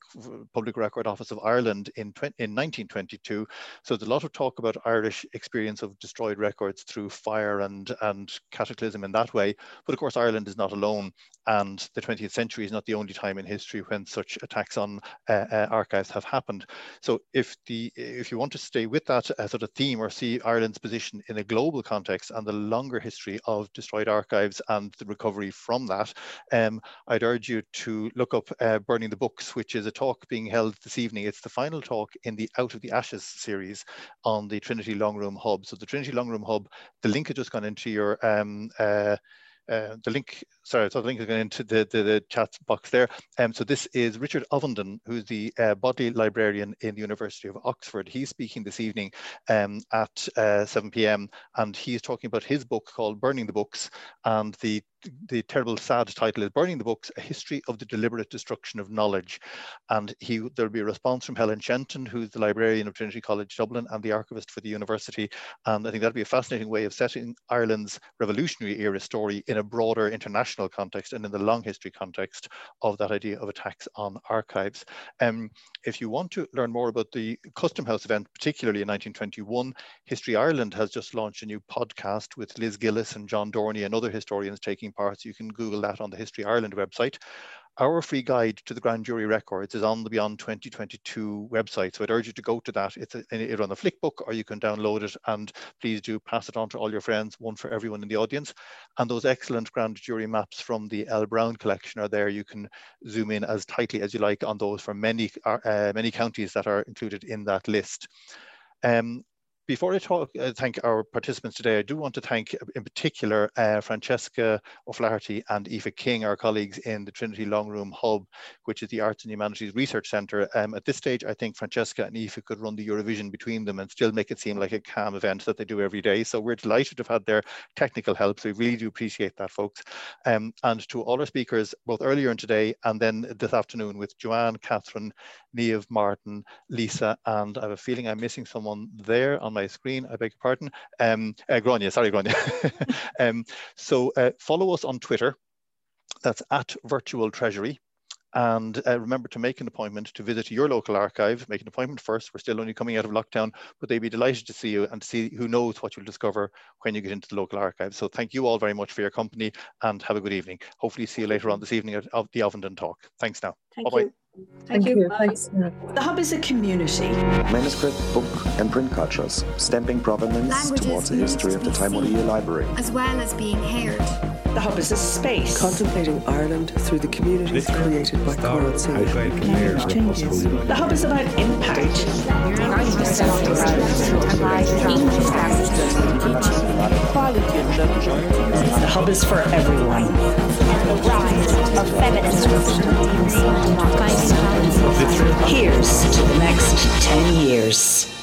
[SPEAKER 9] Public Record Office of Ireland in, in 1922. So there's a lot of talk about Irish experience of destroyed records through fire and, and cataclysm in that way. But of course, Ireland is not alone and the 20th century is not the only time in history when such attacks on uh, uh, archives have happened. So if the if you want to stay with that sort of theme or see Ireland's position in a global context and the longer history of destroyed archives and the recovery from that, um, I'd urge you to look up uh, Burning the Books, which is a talk being held this evening. It's the final talk in the Out of the Ashes series on the Trinity Long Room Hub. So the Trinity Long Room Hub, the link has just gone into your um, uh, uh, the link, sorry, so the link is going into the, the, the, chat box there. Um, so this is Richard Ovenden, who's the uh, Bodley librarian in the University of Oxford. He's speaking this evening um, at uh, 7 p.m. and he's talking about his book called Burning the Books and the the terrible sad title is burning the books a history of the deliberate destruction of knowledge. And he there'll be a response from helen shenton who's the librarian of trinity college dublin and the archivist for the university. And i think that'll be a fascinating way of setting ireland's revolutionary era story in a broader international context and in the long history context of that idea of attacks on archives. Um, if you want to learn more about the custom house event particularly in 1921 history ireland has just launched a new podcast with liz gillis and john dorney and other historians taking parts. You can Google that on the History Ireland website. Our free guide to the grand jury records is on the Beyond 2022 website. So I'd urge you to go to that. It's a, on the Flickbook or you can download it and please do pass it on to all your friends, one for everyone in the audience. And those excellent grand jury maps from the L Brown collection are there. You can zoom in as tightly as you like on those for many, uh, many counties that are included in that list. Um, before I talk, uh, thank our participants today, I do want to thank in particular uh, Francesca O'Flaherty and Eva King, our colleagues in the Trinity Long Room Hub, which is the Arts and Humanities Research Centre. Um, at this stage, I think Francesca and Eva could run the Eurovision between them and still make it seem like a calm event that they do every day. So we're delighted to have had their technical help. So we really do appreciate that, folks. Um, and to all our speakers, both earlier and today, and then this afternoon with Joanne, Catherine, Niamh, Martin, Lisa, and I have a feeling I'm missing someone there on my screen. I beg your pardon. Um, uh, Gráinne, sorry, Gráinne. um, so uh, follow us on Twitter. That's at Virtual Treasury. And uh, remember to make an appointment to visit your local archive. Make an appointment first. We're still only coming out of lockdown, but they'd be delighted to see you and to see who knows what you'll discover when you get into the local archive. So thank you all very much for your company and have a good evening. Hopefully see you later on this evening at the Ovenden talk. Thanks now.
[SPEAKER 10] Thank bye -bye. you.
[SPEAKER 11] Thank, Thank you. you. Thanks.
[SPEAKER 15] The Hub is a community.
[SPEAKER 2] Manuscript, book, and print cultures, stamping provenance Languages, towards the history of the Taimuriya Library.
[SPEAKER 15] As well as being heard.
[SPEAKER 16] The Hub is a space.
[SPEAKER 17] Contemplating Ireland through the communities created by Coral Sea.
[SPEAKER 16] The Hub is about impact. The Hub is for everyone.
[SPEAKER 18] The rise of feminism.
[SPEAKER 16] Here's to the next 10 years.